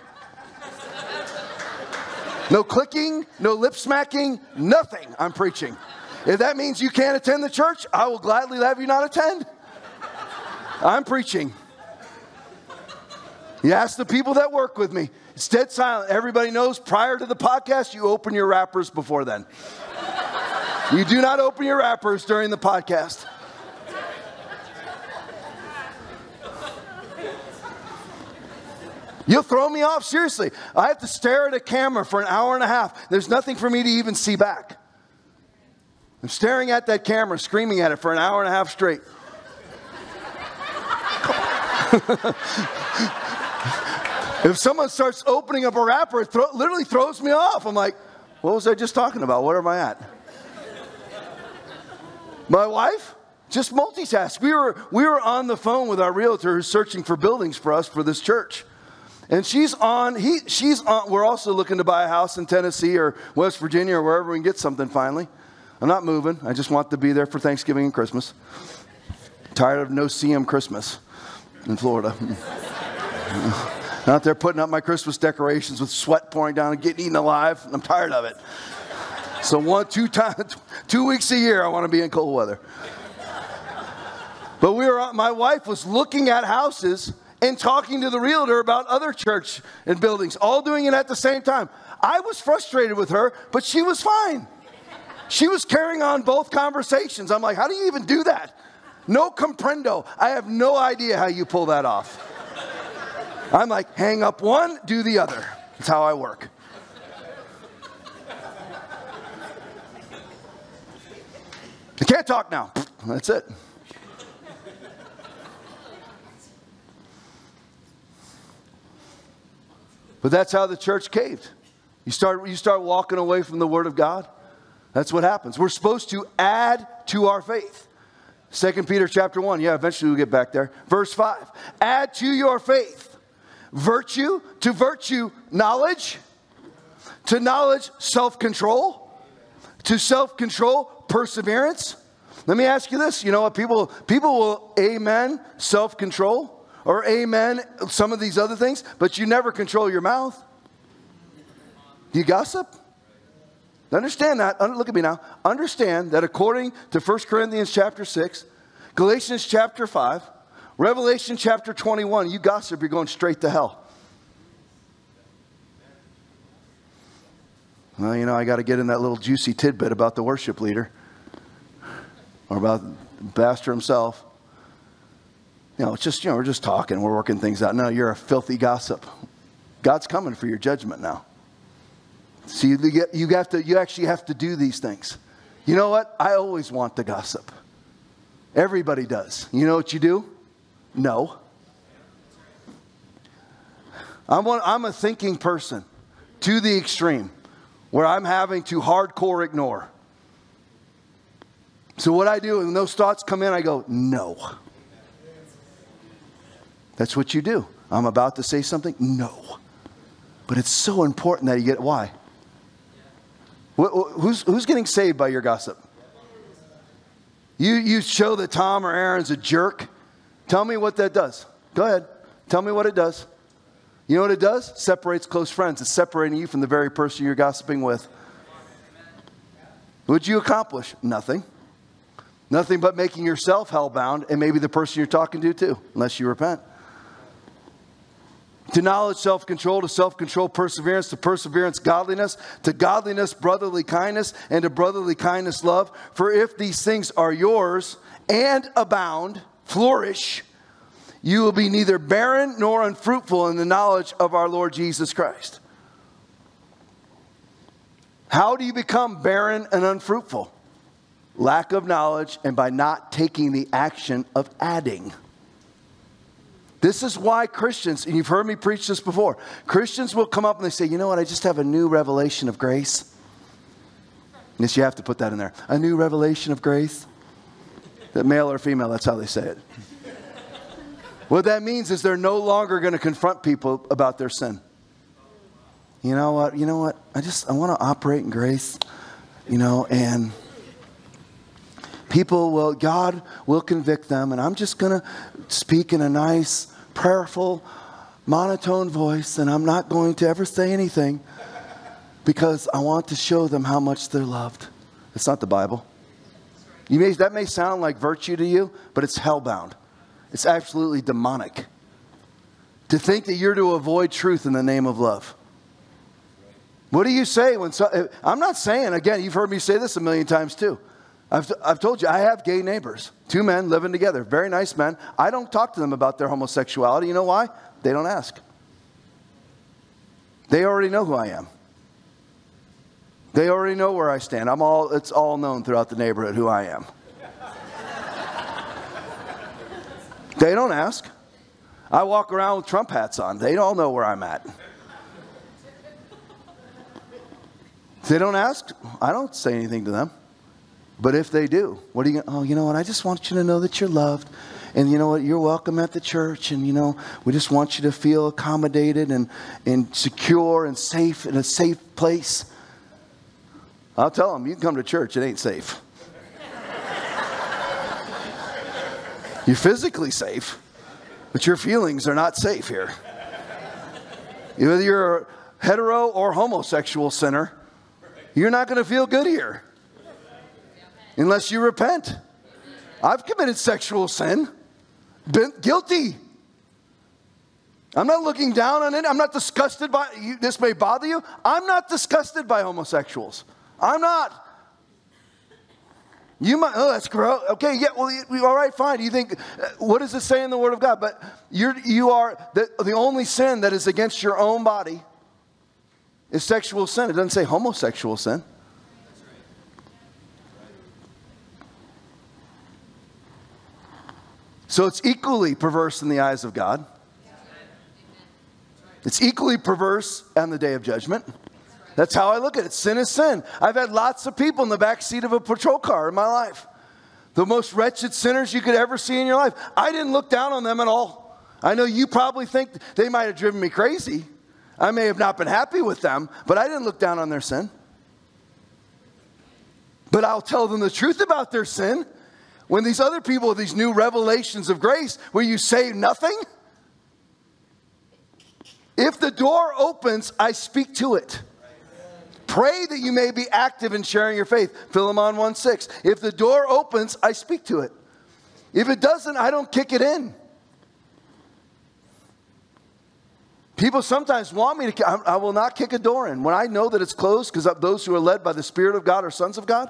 No clicking, no lip smacking, nothing. I'm preaching. If that means you can't attend the church, I will gladly have you not attend. I'm preaching. You ask the people that work with me. It's dead silent. Everybody knows prior to the podcast, you open your wrappers before then. you do not open your wrappers during the podcast. You'll throw me off, seriously. I have to stare at a camera for an hour and a half. There's nothing for me to even see back. I'm staring at that camera, screaming at it for an hour and a half straight. if someone starts opening up a wrapper, it thro- literally throws me off. I'm like, what was I just talking about? Where am I at? My wife just multitask. We were, we were on the phone with our realtor who's searching for buildings for us for this church. And she's on, he, she's on, we're also looking to buy a house in Tennessee or West Virginia or wherever we can get something finally. I'm not moving. I just want to be there for Thanksgiving and Christmas. Tired of no CM Christmas in Florida. Out there putting up my Christmas decorations with sweat pouring down and getting eaten alive. I'm tired of it. So one, two times, two weeks a year, I want to be in cold weather. But we were, uh, my wife was looking at houses and talking to the realtor about other church and buildings, all doing it at the same time. I was frustrated with her, but she was fine. She was carrying on both conversations. I'm like, how do you even do that? No comprendo. I have no idea how you pull that off. I'm like, hang up one, do the other. That's how I work. I can't talk now. That's it. But that's how the church caved. You start, you start walking away from the Word of God. That's what happens. We're supposed to add to our faith. 2 Peter chapter 1. Yeah, eventually we'll get back there. Verse 5. Add to your faith virtue, to virtue, knowledge, to knowledge, self control, to self control, perseverance. Let me ask you this. You know what? People, people will amen self control or amen some of these other things, but you never control your mouth. You gossip? Understand that. Look at me now. Understand that according to 1 Corinthians chapter 6, Galatians chapter 5, Revelation chapter 21, you gossip, you're going straight to hell. Well, you know, I got to get in that little juicy tidbit about the worship leader or about the pastor himself. You know, it's just, you know, we're just talking, we're working things out. No, you're a filthy gossip. God's coming for your judgment now. See, you, get, you, have to, you actually have to do these things. You know what? I always want to gossip. Everybody does. You know what you do? No. I'm, one, I'm a thinking person to the extreme where I'm having to hardcore ignore. So, what I do when those thoughts come in, I go, no. That's what you do. I'm about to say something? No. But it's so important that you get why? Who's, who's getting saved by your gossip? You, you show that Tom or Aaron's a jerk. Tell me what that does. Go ahead. Tell me what it does. You know what it does? Separates close friends. It's separating you from the very person you're gossiping with. What'd you accomplish? Nothing. Nothing but making yourself hellbound and maybe the person you're talking to too, unless you repent. To knowledge, self control, to self control, perseverance, to perseverance, godliness, to godliness, brotherly kindness, and to brotherly kindness, love. For if these things are yours and abound, flourish, you will be neither barren nor unfruitful in the knowledge of our Lord Jesus Christ. How do you become barren and unfruitful? Lack of knowledge and by not taking the action of adding. This is why Christians, and you've heard me preach this before, Christians will come up and they say, you know what, I just have a new revelation of grace. Yes, you have to put that in there. A new revelation of grace. That male or female, that's how they say it. what that means is they're no longer going to confront people about their sin. You know what? You know what? I just I want to operate in grace, you know, and people will God will convict them and I'm just going to speak in a nice prayerful, monotone voice, and I'm not going to ever say anything because I want to show them how much they're loved. It's not the Bible. You may, that may sound like virtue to you, but it's hellbound. It's absolutely demonic. To think that you're to avoid truth in the name of love. What do you say when so, eh, I'm not saying, again, you've heard me say this a million times too. I've, I've told you, I have gay neighbors, two men living together, very nice men. I don't talk to them about their homosexuality. You know why? They don't ask. They already know who I am. They already know where I stand. I'm all, it's all known throughout the neighborhood who I am. they don't ask. I walk around with Trump hats on. They all know where I'm at. They don't ask. I don't say anything to them. But if they do, what are you going to, oh, you know what? I just want you to know that you're loved. And you know what? You're welcome at the church. And you know, we just want you to feel accommodated and, and secure and safe in a safe place. I'll tell them, you can come to church, it ain't safe. you're physically safe, but your feelings are not safe here. Whether you're a hetero or homosexual sinner, you're not going to feel good here unless you repent. I've committed sexual sin, been guilty. I'm not looking down on it. I'm not disgusted by you, this may bother you. I'm not disgusted by homosexuals. I'm not. You might, oh, that's gross. Okay, yeah, well, all right, fine. You think, uh, what does it say in the Word of God? But you're, you are, the, the only sin that is against your own body is sexual sin. It doesn't say homosexual sin. So it's equally perverse in the eyes of God. It's equally perverse on the day of judgment. That's how I look at it. Sin is sin. I've had lots of people in the back seat of a patrol car in my life. The most wretched sinners you could ever see in your life. I didn't look down on them at all. I know you probably think they might have driven me crazy. I may have not been happy with them, but I didn't look down on their sin. But I'll tell them the truth about their sin when these other people, these new revelations of grace, where you say nothing, if the door opens, I speak to it. Pray that you may be active in sharing your faith. Philemon 1 6. If the door opens, I speak to it. If it doesn't, I don't kick it in. People sometimes want me to, I will not kick a door in. When I know that it's closed, because those who are led by the Spirit of God are sons of God,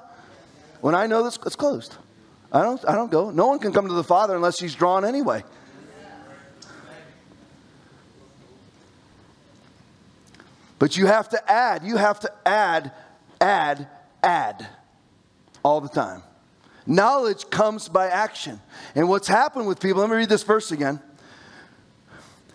when I know that it's closed. I don't, I don't go. No one can come to the Father unless he's drawn anyway. But you have to add, you have to add, add, add all the time. Knowledge comes by action. And what's happened with people, let me read this verse again.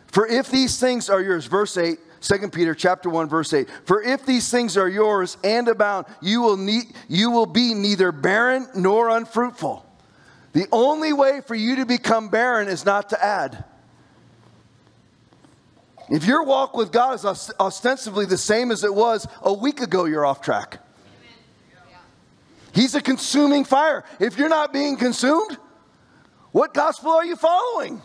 For if these things are yours, verse 8, 2 Peter chapter 1 verse 8. For if these things are yours and abound, you will need, you will be neither barren nor unfruitful. The only way for you to become barren is not to add. If your walk with God is ostensibly the same as it was a week ago, you're off track. He's a consuming fire. If you're not being consumed, what gospel are you following?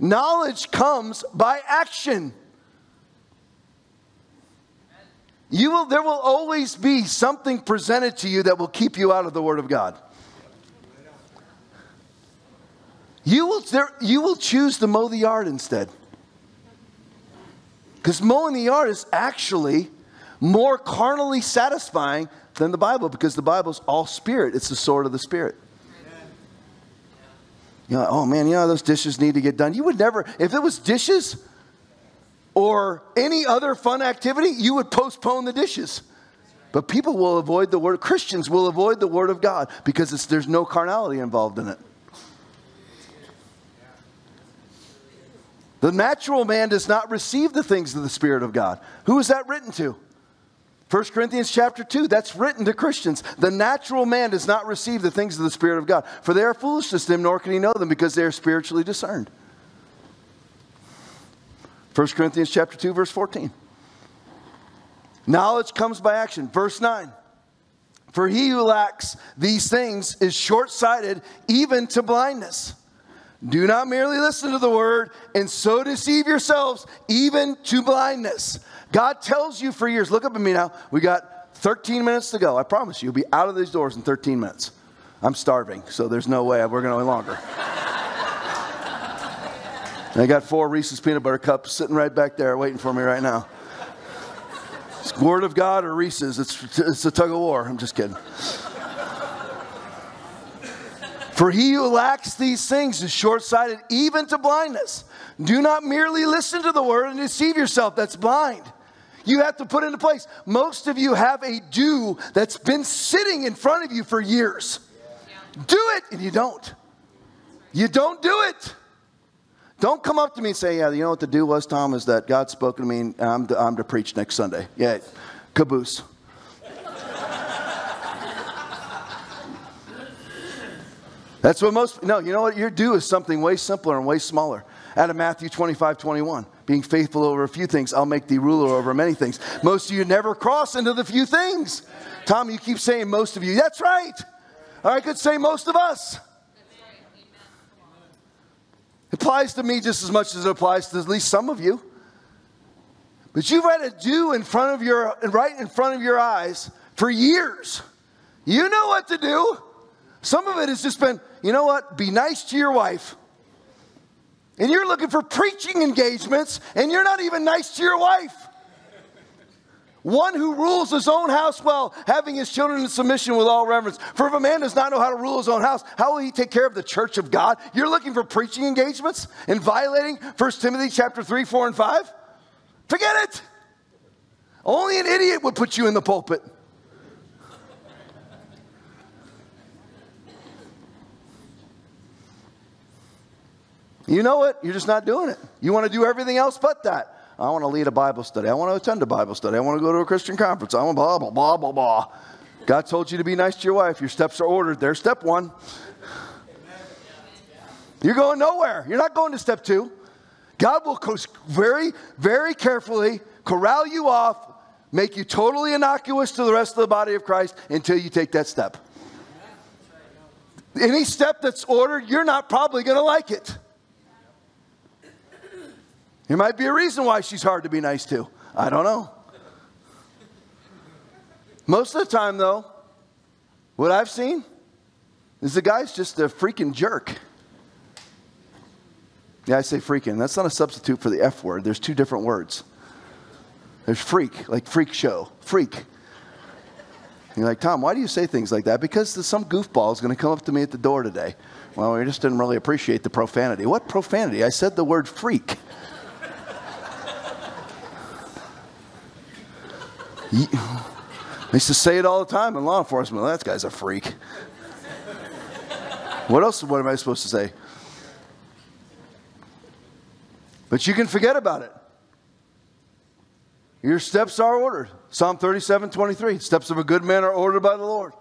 Knowledge comes by action. You will, there will always be something presented to you that will keep you out of the Word of God. You will, there, you will choose to mow the yard instead. Because mowing the yard is actually more carnally satisfying than the Bible because the Bible's all spirit. It's the sword of the Spirit. You know, oh man, you know, those dishes need to get done. You would never, if it was dishes, or any other fun activity, you would postpone the dishes. But people will avoid the word, Christians will avoid the word of God because there's no carnality involved in it. The natural man does not receive the things of the Spirit of God. Who is that written to? 1 Corinthians chapter 2, that's written to Christians. The natural man does not receive the things of the Spirit of God, for they are foolishness to him, nor can he know them because they are spiritually discerned. 1 Corinthians chapter 2 verse 14. Knowledge comes by action. Verse 9. For he who lacks these things is short-sighted even to blindness. Do not merely listen to the word and so deceive yourselves even to blindness. God tells you for years, look up at me now. We got 13 minutes to go. I promise you, you'll be out of these doors in 13 minutes. I'm starving, so there's no way we're going any longer. I got four Reese's peanut butter cups sitting right back there waiting for me right now. It's Word of God or Reese's. It's, it's a tug of war. I'm just kidding. For he who lacks these things is short sighted, even to blindness. Do not merely listen to the word and deceive yourself. That's blind. You have to put into place. Most of you have a do that's been sitting in front of you for years. Do it, and you don't. You don't do it. Don't come up to me and say, Yeah, you know what the do was, Tom, is that God spoke to me and I'm to, I'm to preach next Sunday. Yeah, caboose. That's what most, no, you know what? Your do is something way simpler and way smaller. Out of Matthew 25, 21, being faithful over a few things, I'll make thee ruler over many things. Most of you never cross into the few things. Tom, you keep saying most of you. That's right. Or I could say most of us. Applies to me just as much as it applies to at least some of you. But you've had a do in front of your, right in front of your eyes for years. You know what to do. Some of it has just been, you know what? Be nice to your wife. And you're looking for preaching engagements, and you're not even nice to your wife. One who rules his own house well, having his children in submission with all reverence. For if a man does not know how to rule his own house, how will he take care of the church of God? You're looking for preaching engagements and violating 1 Timothy chapter 3, 4, and 5? Forget it. Only an idiot would put you in the pulpit. You know what? You're just not doing it. You want to do everything else but that. I want to lead a Bible study. I want to attend a Bible study. I want to go to a Christian conference. I want blah, blah, blah, blah, blah. God told you to be nice to your wife. Your steps are ordered. There's step one. You're going nowhere. You're not going to step two. God will very, very carefully corral you off, make you totally innocuous to the rest of the body of Christ until you take that step. Any step that's ordered, you're not probably going to like it. There might be a reason why she's hard to be nice to. I don't know. Most of the time, though, what I've seen is the guy's just a freaking jerk. Yeah, I say freaking. That's not a substitute for the F word. There's two different words. There's freak, like freak show, freak. You're like, Tom, why do you say things like that? Because some goofball is going to come up to me at the door today. Well, we just didn't really appreciate the profanity. What profanity? I said the word freak. I used to say it all the time in law enforcement. That guy's a freak. what else? What am I supposed to say? But you can forget about it. Your steps are ordered. Psalm 37 23. Steps of a good man are ordered by the Lord.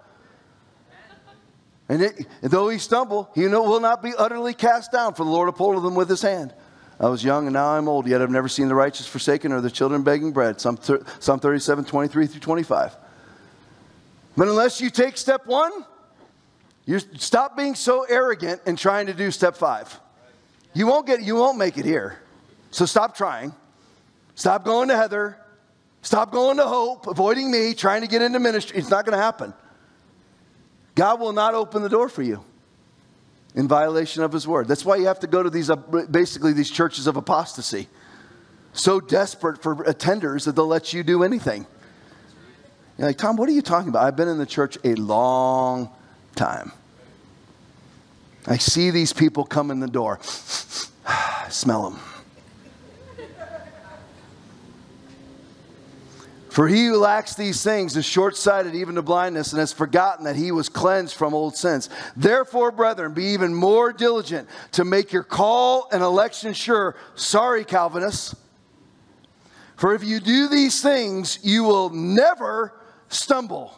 And, it, though he stumble, he will not be utterly cast down, for the Lord upholdeth him with his hand. I was young and now I'm old, yet I've never seen the righteous forsaken or the children begging bread. Psalm, Psalm 37, 23 through 25. But unless you take step one, you stop being so arrogant and trying to do step five. You won't get you won't make it here. So stop trying. Stop going to Heather. Stop going to Hope, avoiding me, trying to get into ministry. It's not going to happen. God will not open the door for you in violation of his word. That's why you have to go to these, uh, basically, these churches of apostasy. So desperate for attenders that they'll let you do anything. You're like, Tom, what are you talking about? I've been in the church a long time. I see these people come in the door, smell them. For he who lacks these things is short sighted even to blindness and has forgotten that he was cleansed from old sins. Therefore, brethren, be even more diligent to make your call and election sure. Sorry, Calvinists. For if you do these things, you will never stumble.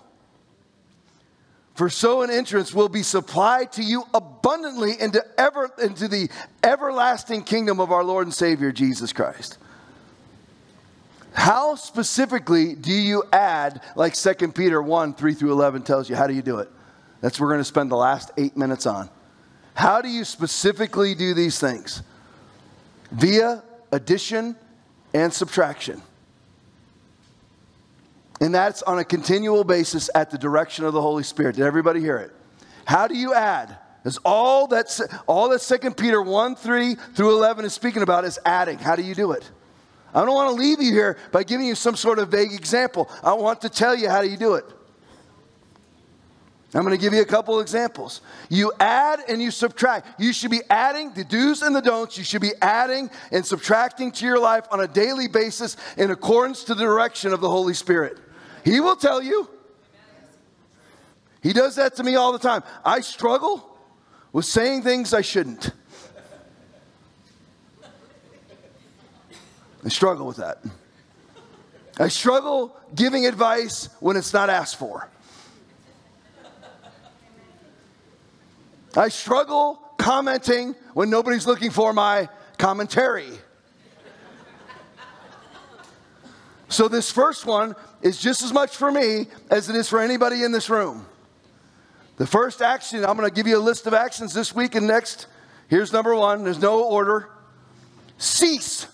For so an entrance will be supplied to you abundantly into, ever, into the everlasting kingdom of our Lord and Savior Jesus Christ. How specifically do you add, like 2 Peter 1 3 through 11 tells you, how do you do it? That's what we're going to spend the last eight minutes on. How do you specifically do these things? Via addition and subtraction. And that's on a continual basis at the direction of the Holy Spirit. Did everybody hear it? How do you add? Is all that all that Second Peter 1, 3 through 11 is speaking about is adding. How do you do it? I don't want to leave you here by giving you some sort of vague example. I want to tell you how do you do it. I'm going to give you a couple examples. You add and you subtract. You should be adding the do's and the don'ts. You should be adding and subtracting to your life on a daily basis in accordance to the direction of the Holy Spirit. He will tell you. He does that to me all the time. I struggle with saying things I shouldn't. I struggle with that. I struggle giving advice when it's not asked for. I struggle commenting when nobody's looking for my commentary. So, this first one is just as much for me as it is for anybody in this room. The first action, I'm going to give you a list of actions this week and next. Here's number one there's no order. Cease.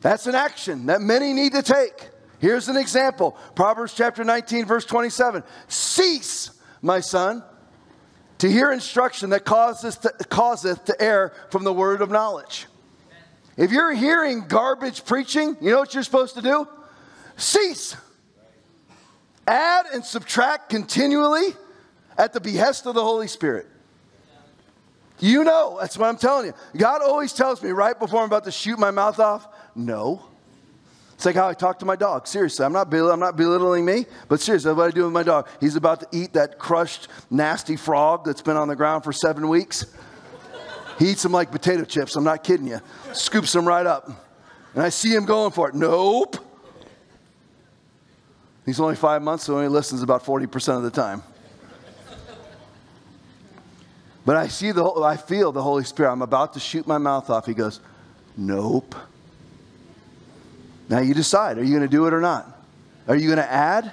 That's an action that many need to take. Here's an example Proverbs chapter 19, verse 27. Cease, my son, to hear instruction that causeth to, causeth to err from the word of knowledge. If you're hearing garbage preaching, you know what you're supposed to do? Cease. Add and subtract continually at the behest of the Holy Spirit. You know, that's what I'm telling you. God always tells me right before I'm about to shoot my mouth off, no. It's like how I talk to my dog. Seriously, I'm not, I'm not belittling me, but seriously, what I do with my dog. He's about to eat that crushed, nasty frog that's been on the ground for seven weeks. He eats them like potato chips. I'm not kidding you. Scoops them right up. And I see him going for it. Nope. He's only five months, so he listens about 40% of the time. But I see the, I feel the Holy Spirit. I'm about to shoot my mouth off. He goes, Nope. Now you decide are you going to do it or not? Are you going to add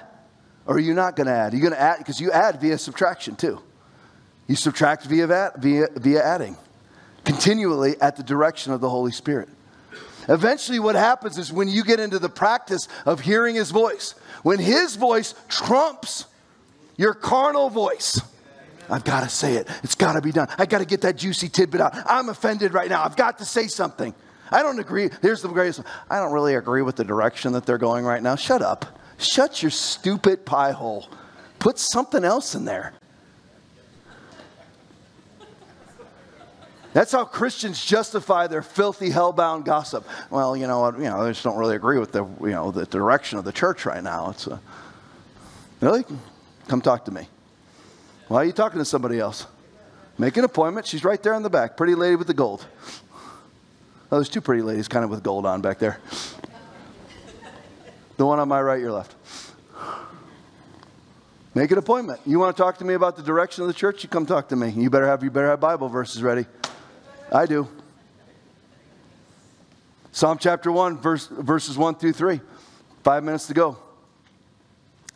or are you not going to add? Are you going to add? Because you add via subtraction too. You subtract via, via, via adding, continually at the direction of the Holy Spirit. Eventually, what happens is when you get into the practice of hearing His voice, when His voice trumps your carnal voice, I've got to say it. It's got to be done. I got to get that juicy tidbit out. I'm offended right now. I've got to say something. I don't agree. Here's the greatest one. I don't really agree with the direction that they're going right now. Shut up. Shut your stupid pie hole. Put something else in there. That's how Christians justify their filthy, hell-bound gossip. Well, you know what? You know, I just don't really agree with the, you know, the direction of the church right now. It's a, really? Come talk to me. Why are you talking to somebody else? Make an appointment. She's right there in the back. Pretty lady with the gold. Oh, there's two pretty ladies kind of with gold on back there. The one on my right, your left. Make an appointment. You want to talk to me about the direction of the church? You come talk to me. You better have you better have Bible verses ready. I do. Psalm chapter 1, verse, verses 1 through 3. Five minutes to go.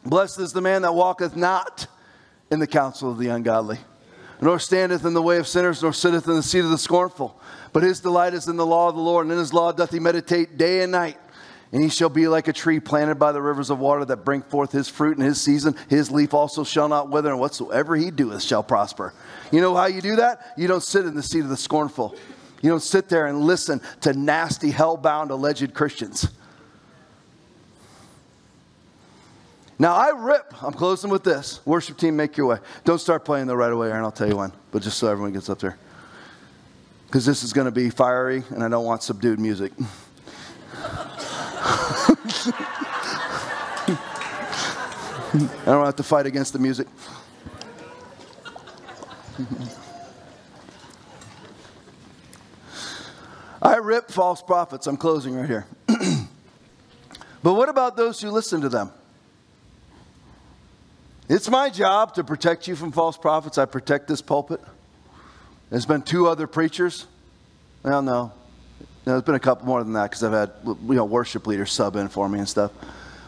Blessed is the man that walketh not in the counsel of the ungodly, nor standeth in the way of sinners, nor sitteth in the seat of the scornful. But his delight is in the law of the Lord, and in his law doth he meditate day and night. And he shall be like a tree planted by the rivers of water that bring forth his fruit in his season. His leaf also shall not wither, and whatsoever he doeth shall prosper. You know how you do that? You don't sit in the seat of the scornful. You don't sit there and listen to nasty, hell bound, alleged Christians. Now I rip. I'm closing with this. Worship team, make your way. Don't start playing though right away, Aaron. I'll tell you when. But just so everyone gets up there, because this is going to be fiery, and I don't want subdued music. I don't have to fight against the music. I rip false prophets. I'm closing right here. but what about those who listen to them? It's my job to protect you from false prophets. I protect this pulpit. There's been two other preachers. Well, no. no there's been a couple more than that because I've had you know, worship leaders sub in for me and stuff.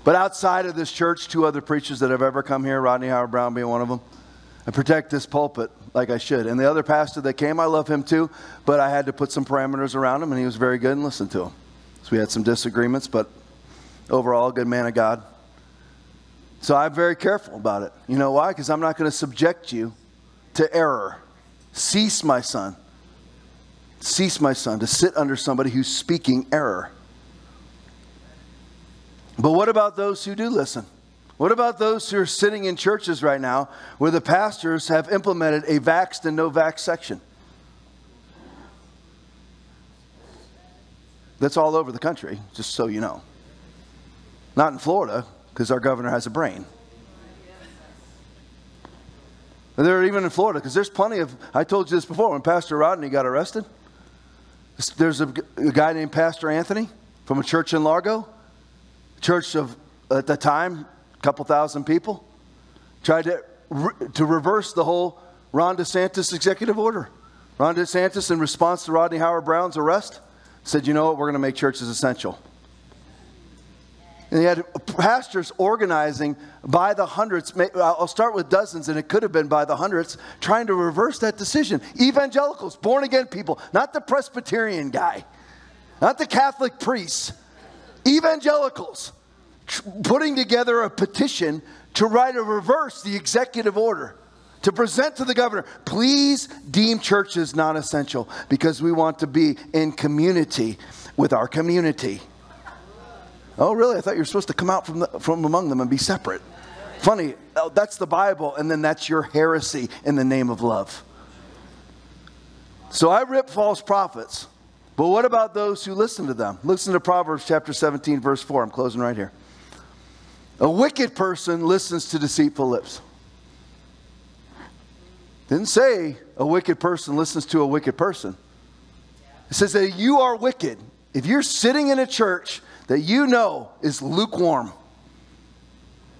But outside of this church, two other preachers that have ever come here, Rodney Howard-Browne being one of them. I protect this pulpit like I should. And the other pastor that came, I love him too, but I had to put some parameters around him, and he was very good and listened to him. So we had some disagreements, but overall, good man of God. So I'm very careful about it. You know why? Because I'm not going to subject you to error. Cease, my son. Cease, my son, to sit under somebody who's speaking error. But what about those who do listen? What about those who are sitting in churches right now where the pastors have implemented a vaxxed and no vax section? That's all over the country, just so you know. Not in Florida, because our governor has a brain. They're even in Florida, because there's plenty of. I told you this before when Pastor Rodney got arrested. There's a, a guy named Pastor Anthony from a church in Largo, church of, at the time, a couple thousand people, tried to, to reverse the whole Ron DeSantis executive order. Ron DeSantis, in response to Rodney Howard-Browne's arrest, said, You know what? We're going to make churches essential. And he had pastors organizing by the hundreds. I'll start with dozens, and it could have been by the hundreds, trying to reverse that decision. Evangelicals, born again people, not the Presbyterian guy, not the Catholic priests, evangelicals, putting together a petition to write a reverse the executive order to present to the governor, please deem churches non essential because we want to be in community with our community. Oh, really? I thought you were supposed to come out from, the, from among them and be separate. Funny, oh, that's the Bible, and then that's your heresy in the name of love. So I rip false prophets, but what about those who listen to them? Listen to Proverbs chapter 17, verse 4. I'm closing right here. A wicked person listens to deceitful lips. Didn't say a wicked person listens to a wicked person. It says that you are wicked. If you're sitting in a church that you know is lukewarm,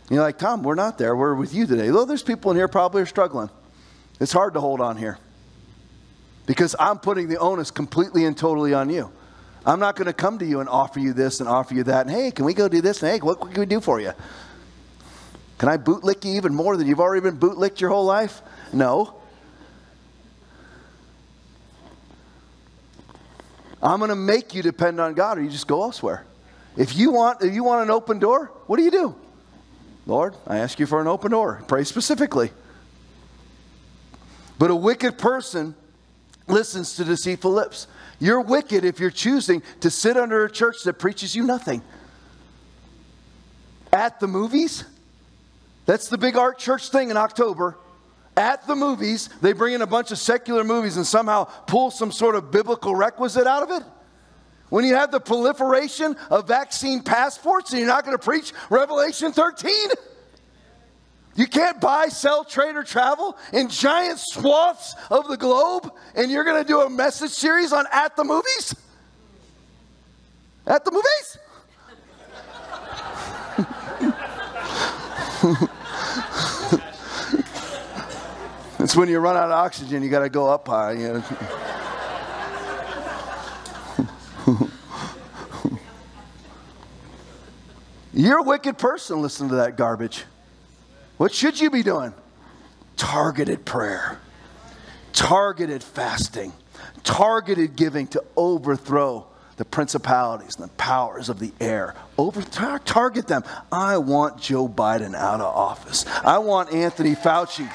you're like, Tom, we're not there. We're with you today. Though there's people in here probably are struggling. It's hard to hold on here because I'm putting the onus completely and totally on you. I'm not going to come to you and offer you this and offer you that. And hey, can we go do this? And hey, what can we do for you? Can I bootlick you even more than you've already been bootlicked your whole life? No. I'm going to make you depend on God or you just go elsewhere. If you want if you want an open door, what do you do? Lord, I ask you for an open door. Pray specifically. But a wicked person listens to deceitful lips. You're wicked if you're choosing to sit under a church that preaches you nothing. At the movies, that's the big art church thing in October at the movies, they bring in a bunch of secular movies and somehow pull some sort of biblical requisite out of it? When you have the proliferation of vaccine passports and you're not going to preach Revelation 13? You can't buy, sell, trade, or travel in giant swaths of the globe, and you're going to do a message series on at the movies? At the movies? It's when you run out of oxygen, you got to go up high. You know? You're a wicked person listening to that garbage. What should you be doing? Targeted prayer, targeted fasting, targeted giving to overthrow the principalities and the powers of the air. Over tar- target them. I want Joe Biden out of office. I want Anthony Fauci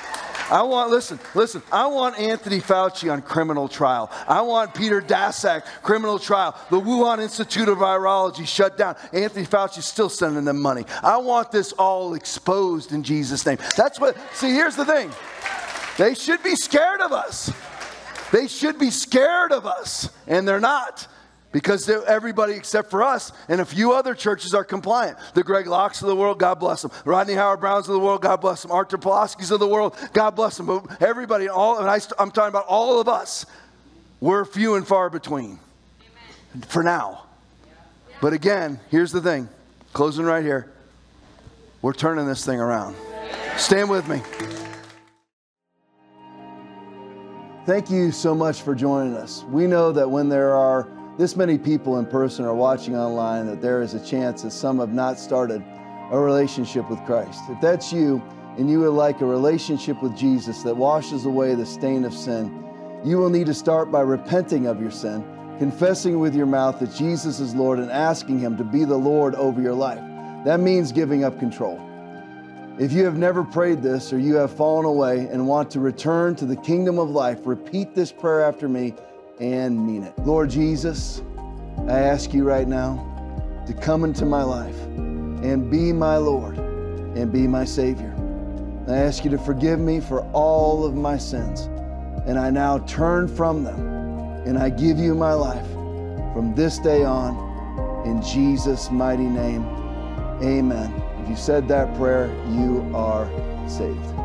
I want, listen, listen, I want Anthony Fauci on criminal trial. I want Peter Daszak criminal trial. The Wuhan Institute of Virology shut down. Anthony Fauci's still sending them money. I want this all exposed in Jesus' name. That's what, see, here's the thing. They should be scared of us. They should be scared of us, and they're not because everybody except for us and a few other churches are compliant. The Greg Lockes of the world, God bless them. Rodney Howard-Brownes of the world, God bless them. Artur Pawlowski's of the world, God bless them. But everybody, all, and I, am talking about all of us, we're few and far between Amen. for now. But again, here's the thing closing right here. We're turning this thing around. Stand with me. Thank you so much for joining us. We know that when there are this many people in person are watching online that there is a chance that some have not started a relationship with Christ. If that's you and you would like a relationship with Jesus that washes away the stain of sin, you will need to start by repenting of your sin, confessing with your mouth that Jesus is Lord, and asking Him to be the Lord over your life. That means giving up control. If you have never prayed this or you have fallen away and want to return to the kingdom of life, repeat this prayer after me and mean it. Lord Jesus, I ask you right now to come into my life and be my Lord and be my Savior. I ask you to forgive me for all of my sins, and I now turn from them and I give you my life from this day on. In Jesus' mighty name, amen. If you said that prayer, you are saved.